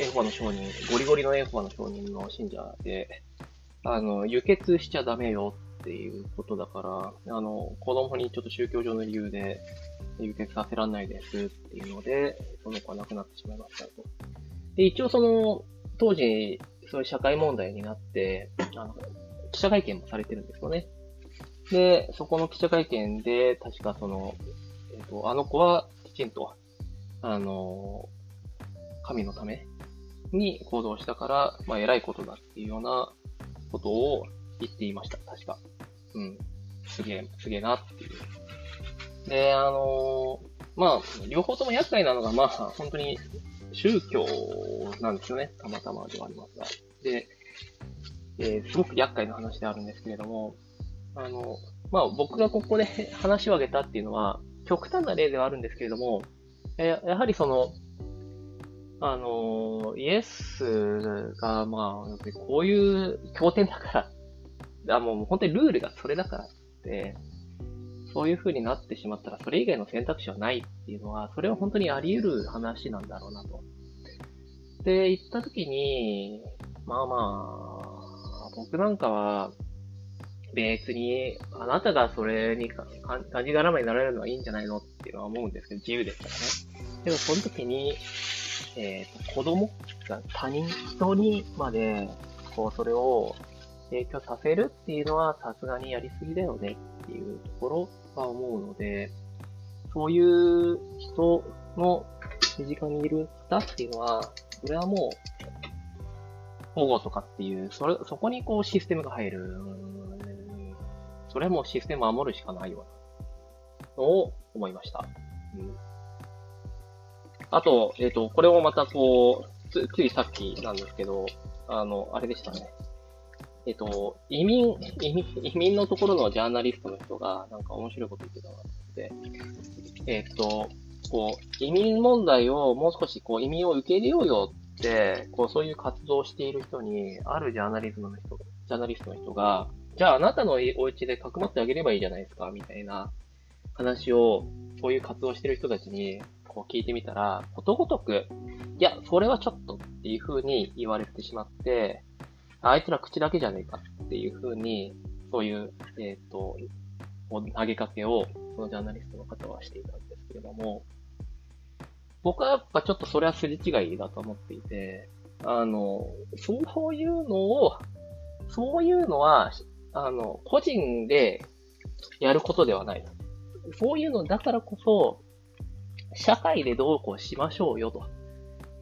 エホバの商人、ゴリゴリのエホバの商人の信者で、あの、輸血しちゃダメよっていうことだから、あの、子供にちょっと宗教上の理由で、輸血させらんないですっていうので、その子は亡くなってしまいましたと。で、一応その、当時、そういう社会問題になって、あの、記者会見もされてるんですよね。で、そこの記者会見で、確かその、えっ、ー、と、あの子はきちんと、あの、神のために行動したから、まあ、偉いことだっていうようなことを言っていました、確か。うん。すげえ、すげえなっていう。で、あのまあ、両方とも厄介なのが、まあ、本当に宗教なんですよね。たまたまではありますが。で、えー、すごく厄介な話であるんですけれども、あの、まあ僕がここで 話を挙げたっていうのは、極端な例ではあるんですけれども、ややはりその、あの、イエスが、まあ、こういう経典だから、あもう本当にルールがそれだからって、そういう風になってしまったら、それ以外の選択肢はないっていうのは、それは本当にあり得る話なんだろうなと。で、言った時に、まあまあ、僕なんかは、別に、あなたがそれに感じがらまになられるのはいいんじゃないのっていうのは思うんですけど、自由ですからね。でもその時に、えっ、ー、と、子供他人、人にまで、こう、それを影響させるっていうのはさすがにやりすぎだよねっていうところは思うので、そういう人の身近にいる方っていうのは、それはもう、保護とかっていう、それ、そこにこうシステムが入る。それもシステムを守るしかないようなのを思いました。うん、あと、えっ、ー、と、これもまたこう、つ、ついさっきなんですけど、あの、あれでしたね。えっ、と、移民、移民、移民のところのジャーナリストの人が、なんか面白いこと言ってたなって。えっ、と、こう、移民問題をもう少しこう、移民を受け入れようよって、こう、そういう活動をしている人に、あるジャーナリズムの人、ジャーナリストの人が、じゃああなたのお家でかくまってあげればいいじゃないですか、みたいな話を、そういう活動してる人たちに、こう聞いてみたら、ことごとく、いや、それはちょっとっていう風に言われてしまって、あいつら口だけじゃねえかっていう風に、そういう、えっ、ー、と、投げかけを、そのジャーナリストの方はしていたんですけれども、僕はやっぱちょっとそれはすれ違いだと思っていて、あの、そういうのを、そういうのは、あの、個人でやることではない。そういうのだからこそ、社会でどうこうしましょうよと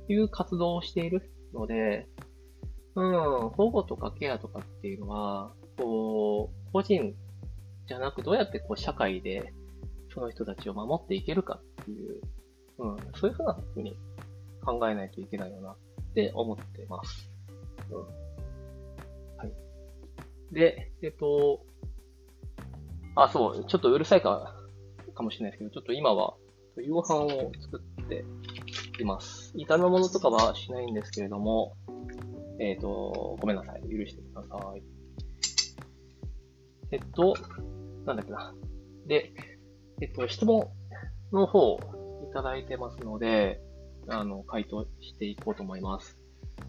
いう活動をしているので、うん、保護とかケアとかっていうのは、こう、個人じゃなくどうやってこう社会でその人たちを守っていけるかっていう、うん、そういうふうなふうに考えないといけないよなって思ってます。うん。はい。で、えっと、あ、そう、ちょっとうるさいか、かもしれないですけど、ちょっと今は夕飯を作っています。炒め物とかはしないんですけれども、えっ、ー、と、ごめんなさい。許してください。えっと、なんだっけな。で、えっと、質問の方いただいてますので、あの、回答していこうと思います。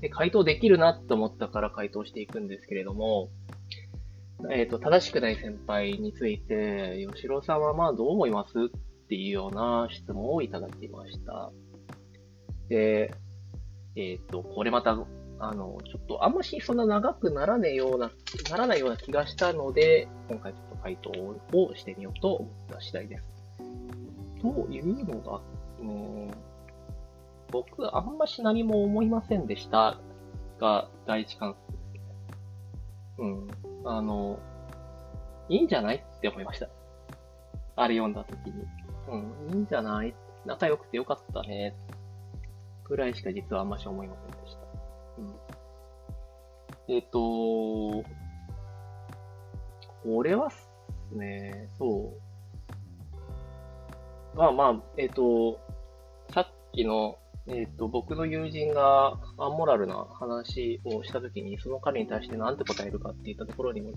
で、回答できるなと思ったから回答していくんですけれども、えっ、と、正しくない先輩について、吉郎さんはまあどう思いますっていうような質問をいただきました。で、えっ、と、これまた、あの、ちょっとあんましそんな長くならねえような、ならないような気がしたので、今回ちょっと回答をしてみようと思った次第です。というのが、うん、僕、あんまし何も思いませんでしたが、第一関数ですね。うん。あの、いいんじゃないって思いました。あれ読んだ時に。うん、いいんじゃない？仲良くてよかったね。くらいしか実はあんまし思いませんでした。えっ、と、これはすね、そう。まあまあ、えっ、と、さっきの、えっ、と、僕の友人がアンモラルな話をしたときに、その彼に対して何て答えるかっていったところにも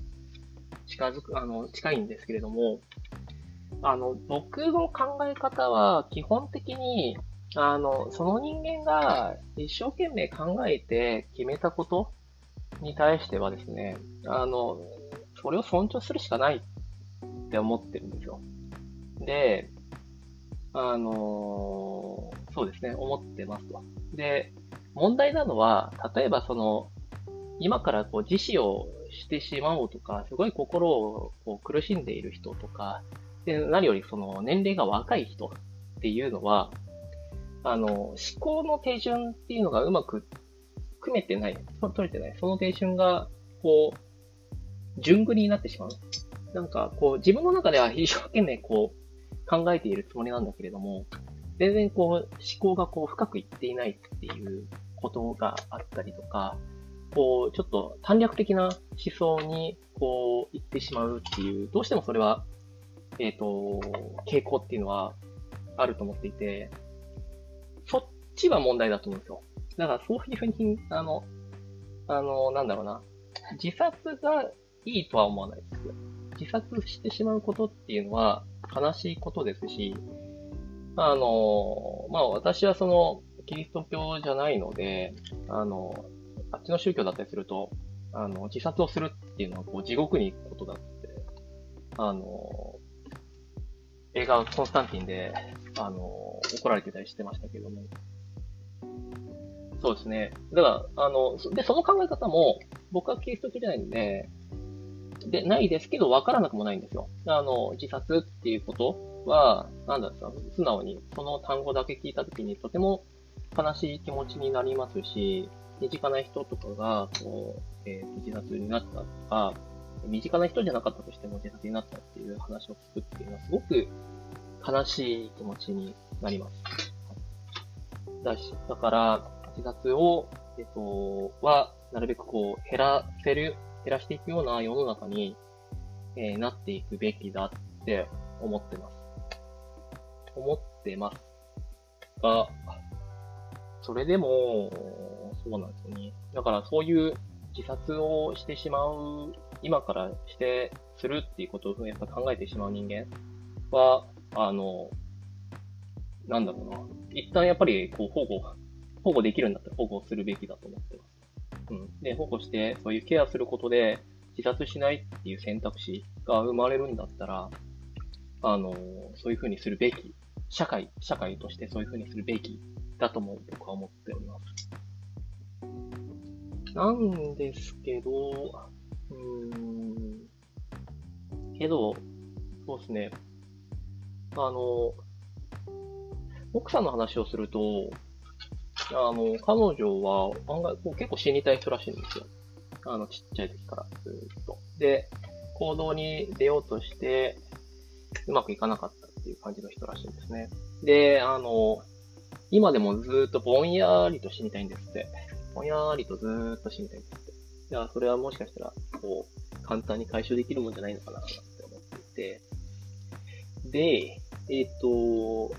近づく、あの、近いんですけれども、あの、僕の考え方は基本的に、あの、その人間が一生懸命考えて決めたことに対してはですね、あの、それを尊重するしかないって思ってるんですよ。で、あのそうですね、思ってますと。で、問題なのは、例えばその、今からこう自死をしてしまおうとか、すごい心をこう苦しんでいる人とか、で、何よりその年齢が若い人っていうのは、あの、思考の手順っていうのがうまく組めてない、取れてない。その手順が、こう、順繰りになってしまう。なんか、こう、自分の中では一生懸命こう、考えているつもりなんだけれども、全然こう、思考がこう、深くいっていないっていうことがあったりとか、こう、ちょっと短絡的な思想に、こう、行ってしまうっていう、どうしてもそれはえっ、ー、と、傾向っていうのはあると思っていて、ちは問題だと思うんですよ。だからそういうふうに、あの、あの、なんだろうな、自殺がいいとは思わないですよ。自殺してしまうことっていうのは悲しいことですし、あの、まあ私はその、キリスト教じゃないので、あの、あっちの宗教だったりすると、あの、自殺をするっていうのはこう地獄に行くことだって、あの、映画コンスタンティンで、あの、怒られてたりしてましたけども。そうですね。だから、あの、で、その考え方も、僕はキリスト教じゃないんで、で、ないですけど、わからなくもないんですよ。あの、自殺っていうことは、なんだろう、素直に、その単語だけ聞いたときに、とても悲しい気持ちになりますし、身近な人とかが、こう、えー、自殺になったとか、身近な人じゃなかったとしても自殺になったっていう話を聞くっていうのは、すごく悲しい気持ちになります。だし、だから、自殺を、えっと、は、なるべくこう、減らせる、減らしていくような世の中に、えー、なっていくべきだって思ってます。思ってます。が、それでも、そうなんですよね。だからそういう自殺をしてしまう、今からして、するっていうことをやっぱ考えてしまう人間は、あの、なんだろうな。一旦やっぱり、こう、保護、保護できるんだったら保護するべきだと思ってます。うん。で、保護して、そういうケアすることで、自殺しないっていう選択肢が生まれるんだったら、あの、そういうふうにするべき。社会、社会としてそういうふうにするべきだとも僕は思っております。なんですけど、うーん、けど、そうですね。あの、奥さんの話をすると、あの、彼女は案外こう結構死にたい人らしいんですよ。あの、ちっちゃい時からずっと。で、行動に出ようとして、うまくいかなかったっていう感じの人らしいんですね。で、あの、今でもずっとぼんやりと死にたいんですって。ぼんやりとずっと死にたいんですって。いや、それはもしかしたら、こう、簡単に解消できるもんじゃないのかなって思っていて。で、えっ、ー、と、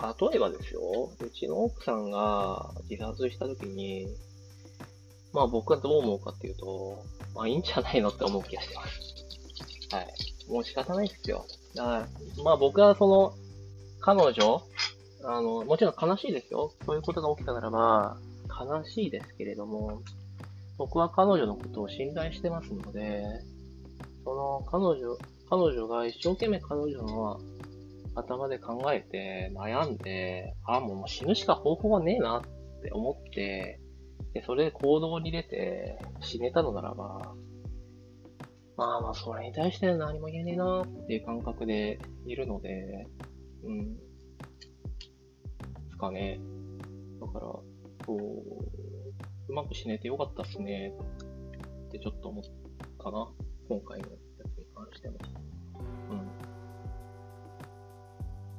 例えばですよ、うちの奥さんが自殺した時に、まあ僕はどう思うかっていうと、まあいいんじゃないのって思う気がしてます。はい。もう仕方ないですよ。だから、まあ僕はその、彼女、あの、もちろん悲しいですよ。そういうことが起きたならば、悲しいですけれども、僕は彼女のことを信頼してますので、その彼女、彼女が一生懸命彼女の頭で考えて悩んで、あ、もう死ぬしか方法はねえなって思って、で、それで行動に出て死ねたのならば、まあまあ、それに対して何も言えねえなっていう感覚でいるので、うん。ですかね。だから、こう、うまく死ねてよかったっすねってちょっと思ったかな。今回のやつに関しても。うん。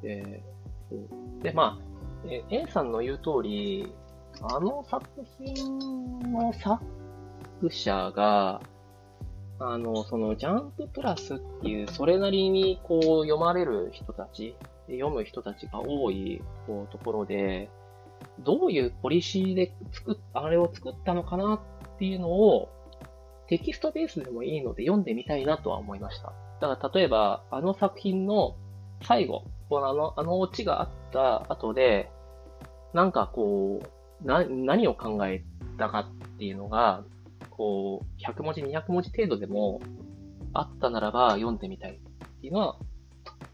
で、そう。で、まあ、A さんの言う通り、あの作品の作者が、あの、そのジャンププラスっていう、それなりにこう読まれる人たち、読む人たちが多いこうところで、どういうポリシーで作っ、あれを作ったのかなっていうのを、テキストベースでもいいので読んでみたいなとは思いました。だから例えば、あの作品の最後、このあの、あのオチがあった後で、なんかこう、な、何を考えたかっていうのが、こう、100文字、200文字程度でもあったならば読んでみたいっていうのは、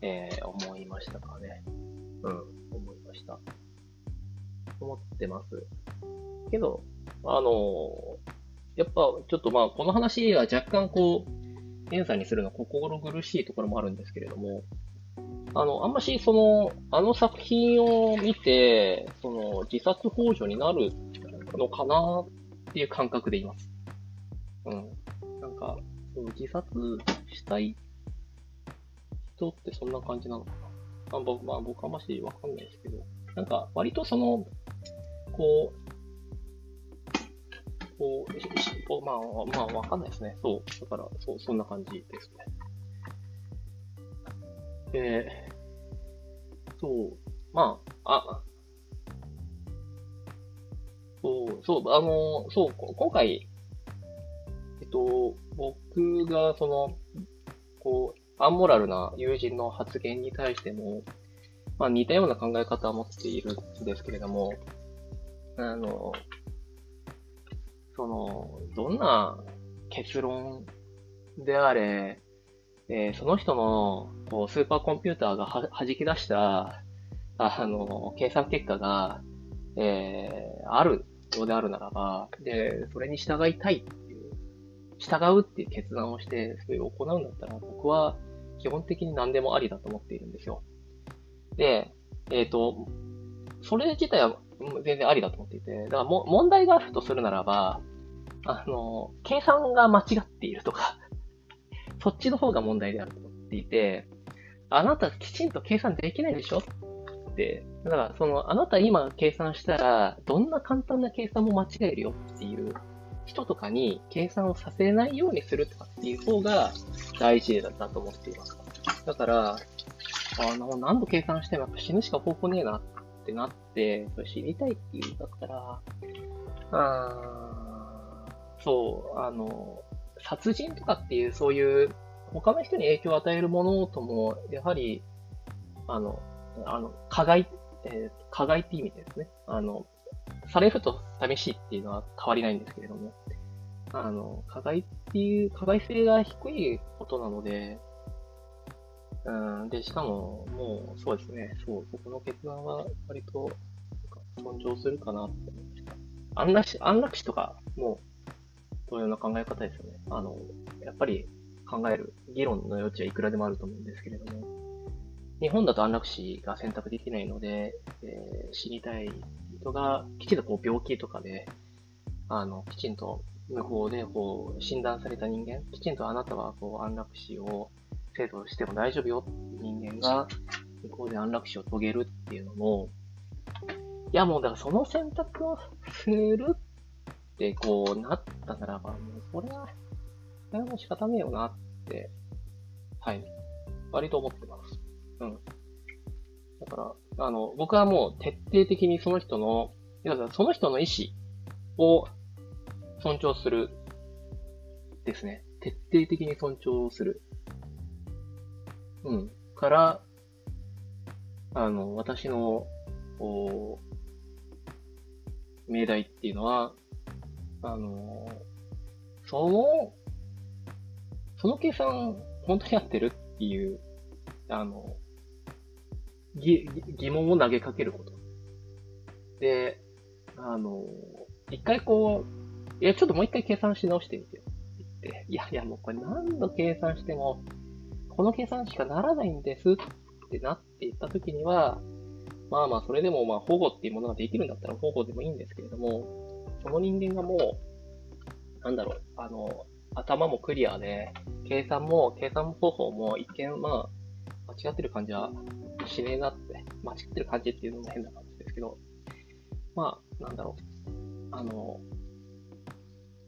えー、思いましたかね。うん、思いました。思ってます。けど、あの、やっぱ、ちょっとまあ、この話は若干こう、エンさんにするの心苦しいところもあるんですけれども、あの、あんまし、その、あの作品を見て、その、自殺幇助になるのかなっていう感覚でいます。うん。なんか、その自殺したい人ってそんな感じなのかな。あ僕、まあ僕はましわかんないですけど、なんか割とその、こう、こう、こうまあ、まあわかんないですね。そう。だから、そう、そんな感じですね。で、そう、まあ、あ、そう、そう、あの、そう、今回、えっと、僕がその、こう、アンモラルな友人の発言に対しても、まあ似たような考え方を持っているんですけれども、あの、その、どんな結論であれ、えー、その人のこうスーパーコンピューターがは弾き出した、あの、計算結果が、えー、あるようであるならば、で、それに従いたいっていう、従うっていう決断をして、それを行うんだったら、僕は基本的に何でもありだと思っているんですよ。で、えっ、ー、と、それ自体は全然ありだと思っていて、だからも問題があるとするならば、あの、計算が間違っているとかそっちの方が問題であると思っていて、あなたきちんと計算できないでしょって、だからその、あなた今計算したら、どんな簡単な計算も間違えるよっていう人とかに計算をさせないようにするとかっていう方が大事だと思っています。だから、あの、何度計算してもやっぱ死ぬしか方法ねえなってなって、それ知りたいっていうんだったら、あそう、あの、殺人とかっていうそういう他の人に影響を与えるものとも、やはり、あの、あの、加害、えー、加害って意味ですね。あの、されると寂しいっていうのは変わりないんですけれども、あの、加害っていう、加害性が低いことなので、うん、で、しかも、もう、そうですね、そう、そこの決断は割と尊重するかなって思いました。安楽死、安楽死とか、もう、同様な考え方ですよね。あの、やっぱり考える、議論の余地はいくらでもあると思うんですけれども、日本だと安楽死が選択できないので、えー、死にたい人が、きちんとこう病気とかで、あの、きちんと無法でこう診断された人間、きちんとあなたはこう安楽死を制度しても大丈夫よ人間が、向こうで安楽死を遂げるっていうのも、いやもうだからその選択をするってこうなったならば、もうこれは、これはもう仕方ねえよなって、はい。割と思ってます。うん。だから、あの、僕はもう徹底的にその人の、いやその人の意思を尊重するですね。徹底的に尊重する。うん。から、あの、私の、お命題っていうのは、あの、その、その計算、本当にやってるっていう、あの、疑疑問を投げかけること。で、あの、一回こう、いや、ちょっともう一回計算し直してみてよ。って言って、いやいや、もうこれ何度計算しても、この計算しかならないんですってなっていったときには、まあまあ、それでもまあ保護っていうものができるんだったら保護でもいいんですけれども、その人間がもう、なんだろう、あの、頭もクリアで、計算も、計算方法も一見まあ、間違ってる感じはしねえなって、間違ってる感じっていうのも変な感じですけど、まあ、なんだろう、あの、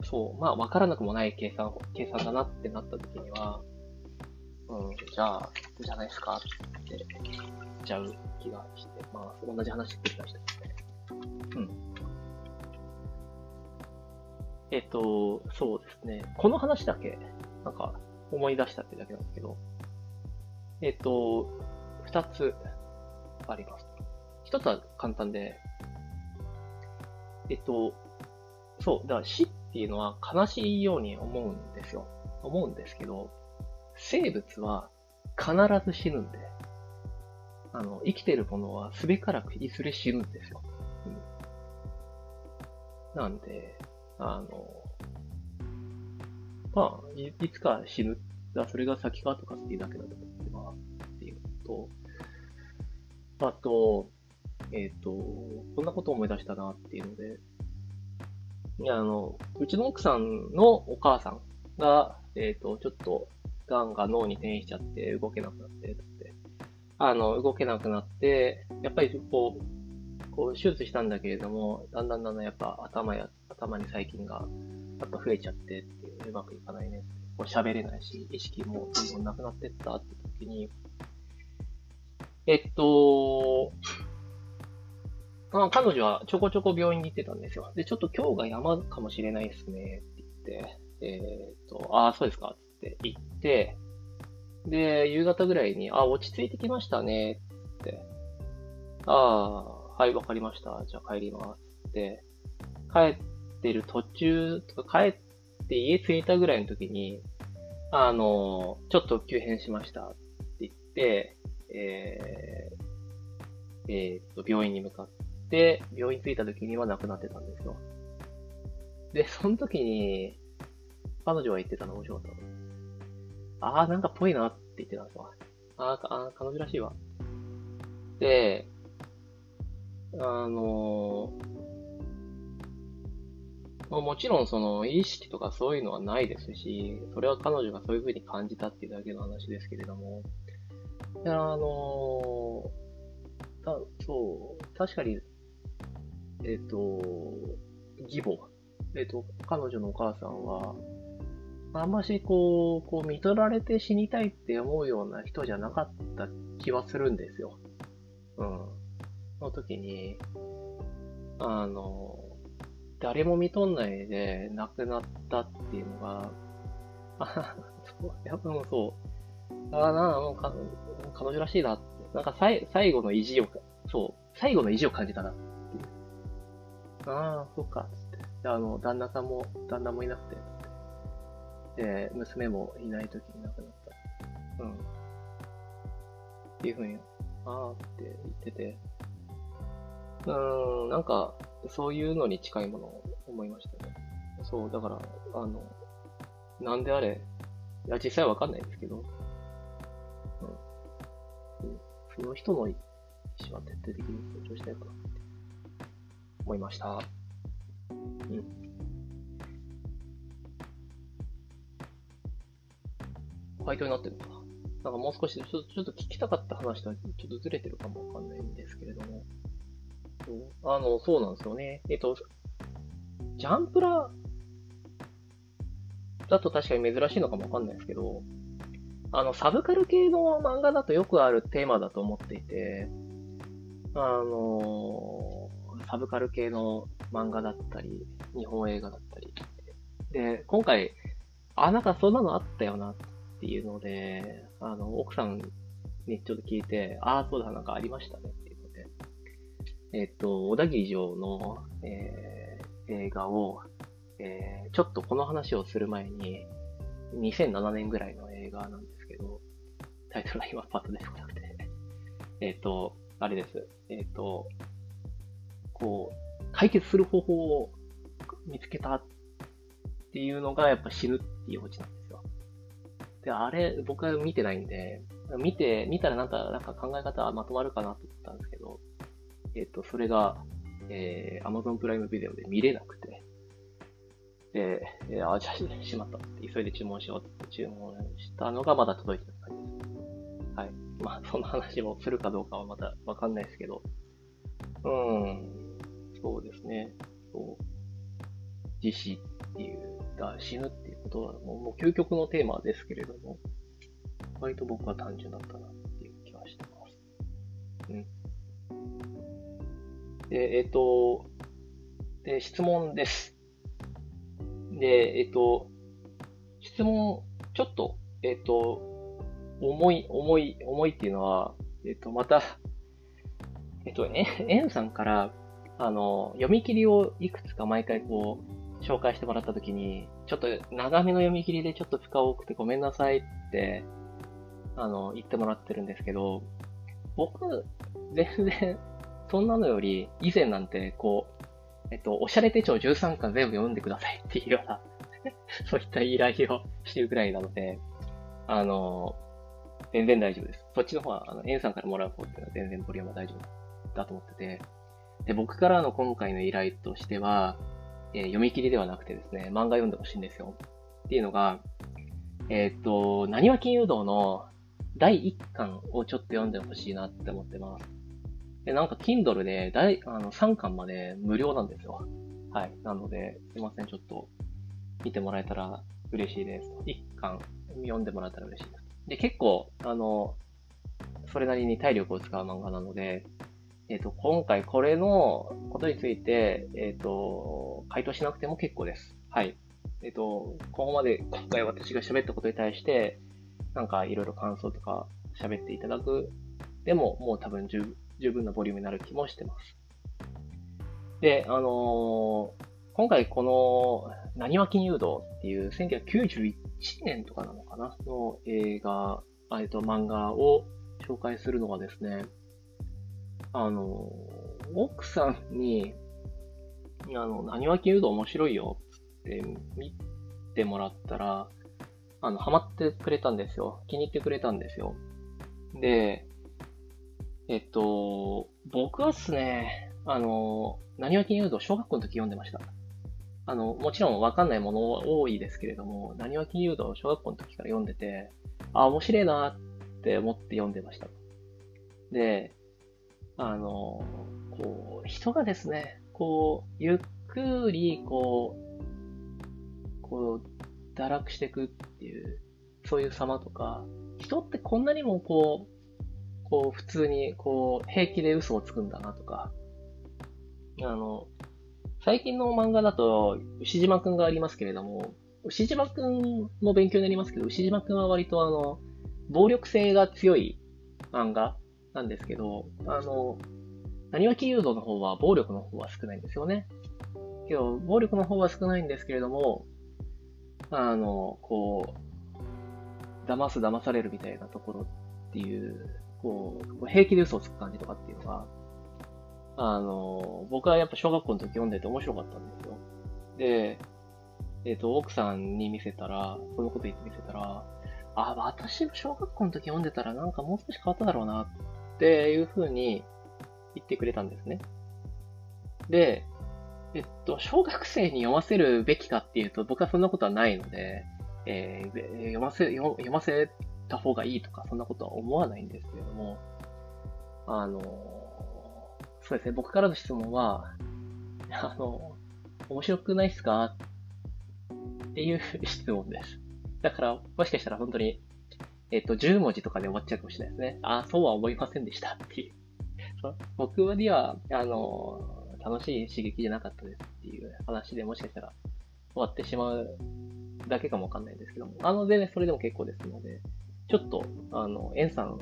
そう、まあ、わからなくもない計算、計算だなってなった時には、うん、じゃあ、じゃないですかって言っちゃう気がして、まあ、同じ話繰り返してますね。うん。えっと、そうですね。この話だけ、なんか、思い出したってだけなんですけど、えっと、二つあります。一つは簡単で、えっと、そう、だから死っていうのは悲しいように思うんですよ。思うんですけど、生物は必ず死ぬんで、あの、生きてるものはすべからくいずれ死ぬんですよ。うん、なんで、あの、まあい、いつか死ぬ。だそれが先かとかっていうだけだと思ってます。っていうと、あと、えっ、ー、と、こんなことを思い出したなっていうので、いや、あの、うちの奥さんのお母さんが、えっ、ー、と、ちょっと、癌が脳に転移しちゃって動けなくなって、って、あの、動けなくなって、やっぱりこう、こう手術したんだけれども、だんだんだんだんやっぱ頭や、頭に細菌がやっぱ増えちゃってっていう、うまくいかないねって。こう喋れないし、意識もどんどんなくなってったって時に、えっと、あ彼女はちょこちょこ病院に行ってたんですよ。で、ちょっと今日が山かもしれないですねって言って、えー、っと、ああ、そうですかって言って、で、夕方ぐらいに、あ、落ち着いてきましたね、って。ああ、はい、わかりました。じゃあ帰ります。って、帰ってる途中とか帰って家着いたぐらいの時に、あの、ちょっと急変しましたって言って、えー、えー、と、病院に向かって、病院着いた時には亡くなってたんですよ。で、その時に、彼女が言ってたの面白かった。ああ、なんかぽいなって言ってたんですよ。ああ、彼女らしいわ。で、あのまあ、もちろんその意識とかそういうのはないですし、それは彼女がそういう風に感じたっていうだけの話ですけれども、いや、あのた、そう、確かに、えっ、ー、と、義母、えっ、ー、と、彼女のお母さんは、あんましこう、こう、見取られて死にたいって思うような人じゃなかった気はするんですよ。うん。の時に、あの、誰も見とんないで亡くなったっていうのが、あ、そう、やっぱもうそう、ああ、なもうか、彼女らしいなって、なんかさい最後の意地を、そう、最後の意地を感じたなっていう。ああ、そっか、つって。あの、旦那さんも、旦那もいなくて、で、娘もいない時に亡くなった。うん。っていうふうに、ああって言ってて、うーん、なんか、そういうのに近いものを思いましたね。そう、だから、あの、なんであれ、いや、実際わかんないですけど、うん。その人の意思は徹底的に尊重したいかなって思いました。うん。回答になってるのかな。なんかもう少しちょ、ちょっと聞きたかった話とはちょっとずれてるかもわかんないんですけれども。あの、そうなんですよね。えっと、ジャンプラだと確かに珍しいのかもわかんないですけど、あの、サブカル系の漫画だとよくあるテーマだと思っていて、あの、サブカル系の漫画だったり、日本映画だったり。で、今回、あ、なんかそんなのあったよなっていうので、あの、奥さんにちょっと聞いて、ああ、そうだ、なんかありましたね、えっと、小田切城の、えー、映画を、えー、ちょっとこの話をする前に、2007年ぐらいの映画なんですけど、タイトルは今パッと出てこなくて、えっと、あれです。えっと、こう、解決する方法を見つけたっていうのがやっぱ死ぬっていうオチなんですよ。で、あれ、僕は見てないんで、見て、見たらなんか、なんか考え方はまとまるかなと思ったんですけど、えっ、と、それが、えー、Amazon プライムビデオで見れなくて、で、えー、あ、じゃあ、しまったって急いで注文しようって注文したのがまだ届いてる感じです。はい。まあ、その話をするかどうかはまたわかんないですけど、うん、そうですね。そう。自死っていう、だ死ぬっていうことはもうもう究極のテーマですけれども、割と僕は単純だったなっていう気はしてます。うん。で、えっ、と、で、質問です。で、えっ、と、質問、ちょっと、えっ、と、重い、重い、重いっていうのは、えっ、と、また、えっと、え、エンさんから、あの、読み切りをいくつか毎回こう、紹介してもらった時に、ちょっと長めの読み切りでちょっと負荷多くてごめんなさいって、あの、言ってもらってるんですけど、僕、全然、そんなのより、以前なんて、こう、えっと、おしゃれ手帳13巻全部読んでくださいっていうような そういった依頼をしてるぐらいなので、あの、全然大丈夫です。そっちの方は、あの、エンさんからもらう方っていうのは全然ボリュームは大丈夫だと思ってて、で、僕からの今回の依頼としては、えー、読み切りではなくてですね、漫画読んでほしいんですよ。っていうのが、えー、っと、何は金融道の第1巻をちょっと読んでほしいなって思ってます。で、なんか Kindle で第あの3巻まで無料なんですよ。はい。なので、すいません、ちょっと見てもらえたら嬉しいです。1巻読んでもらえたら嬉しいです。で、結構、あの、それなりに体力を使う漫画なので、えっ、ー、と、今回これのことについて、えっ、ー、と、回答しなくても結構です。はい。えっ、ー、と、ここまで今回私が喋ったことに対して、なんかいろいろ感想とか喋っていただく。でも、もう多分十十分なボリュームになる気もしてます。で、あのー、今回この、なにわ金融道っていう1991年とかなのかな？の映画、えっと、漫画を紹介するのはですね、あの、奥さんに、あの、何は金融道面白いよって見てもらったら、あの、ハマってくれたんですよ。気に入ってくれたんですよ。で、えっと、僕はですね、あの、何は金融道小学校の時読んでました。あの、もちろんわかんないものは多いですけれども、何は金融道小学校の時から読んでて、あ、面白いなって思って読んでました。で、あの、こう、人がですね、こう、ゆっくり、こう、こう、堕落していくっていう、そういう様とか、人ってこんなにもこう、こう、普通に、こう、平気で嘘をつくんだなとか、あの、最近の漫画だと、牛島くんがありますけれども、牛島くんも勉強になりますけど、牛島くんは割とあの、暴力性が強い漫画なんですけど、あの、何わき誘導の方は暴力の方は少ないんですよね。けど、暴力の方は少ないんですけれども、あの、こう、騙す騙されるみたいなところっていう、こう、平気で嘘をつく感じとかっていうのが、あの、僕はやっぱ小学校の時読んでて面白かったんですよ。で、えっ、ー、と、奥さんに見せたら、このこと言って見せたら、あ、私も小学校の時読んでたらなんかもう少し変わっただろうなっていう風に言ってくれたんですね。で、えっと、小学生に読ませるべきかっていうと、僕はそんなことはないので、えー、読ませ、読ませた方がいいとか、そんなことは思わないんですけれども、あの、そうですね、僕からの質問は、あの、面白くないっすか？っていう 質問です。だから、もしかしたら本当に、えっ、と、10文字とかで終わっちゃうかもしれないですね。ああ、そうは思いませんでしたっていう。僕には、あの、楽しい刺激じゃなかったですっていう話でもしかしたら終わってしまうだけかもわかんないんですけども。あの、でね、それでも結構ですので、ちょっと、あの、エンさん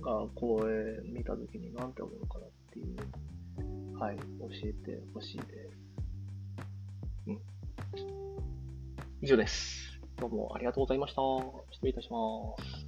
が公演見たときに何て思うかなっていう、はい、教えてほしいです。うん。以上です。どうもありがとうございました。失礼いたします。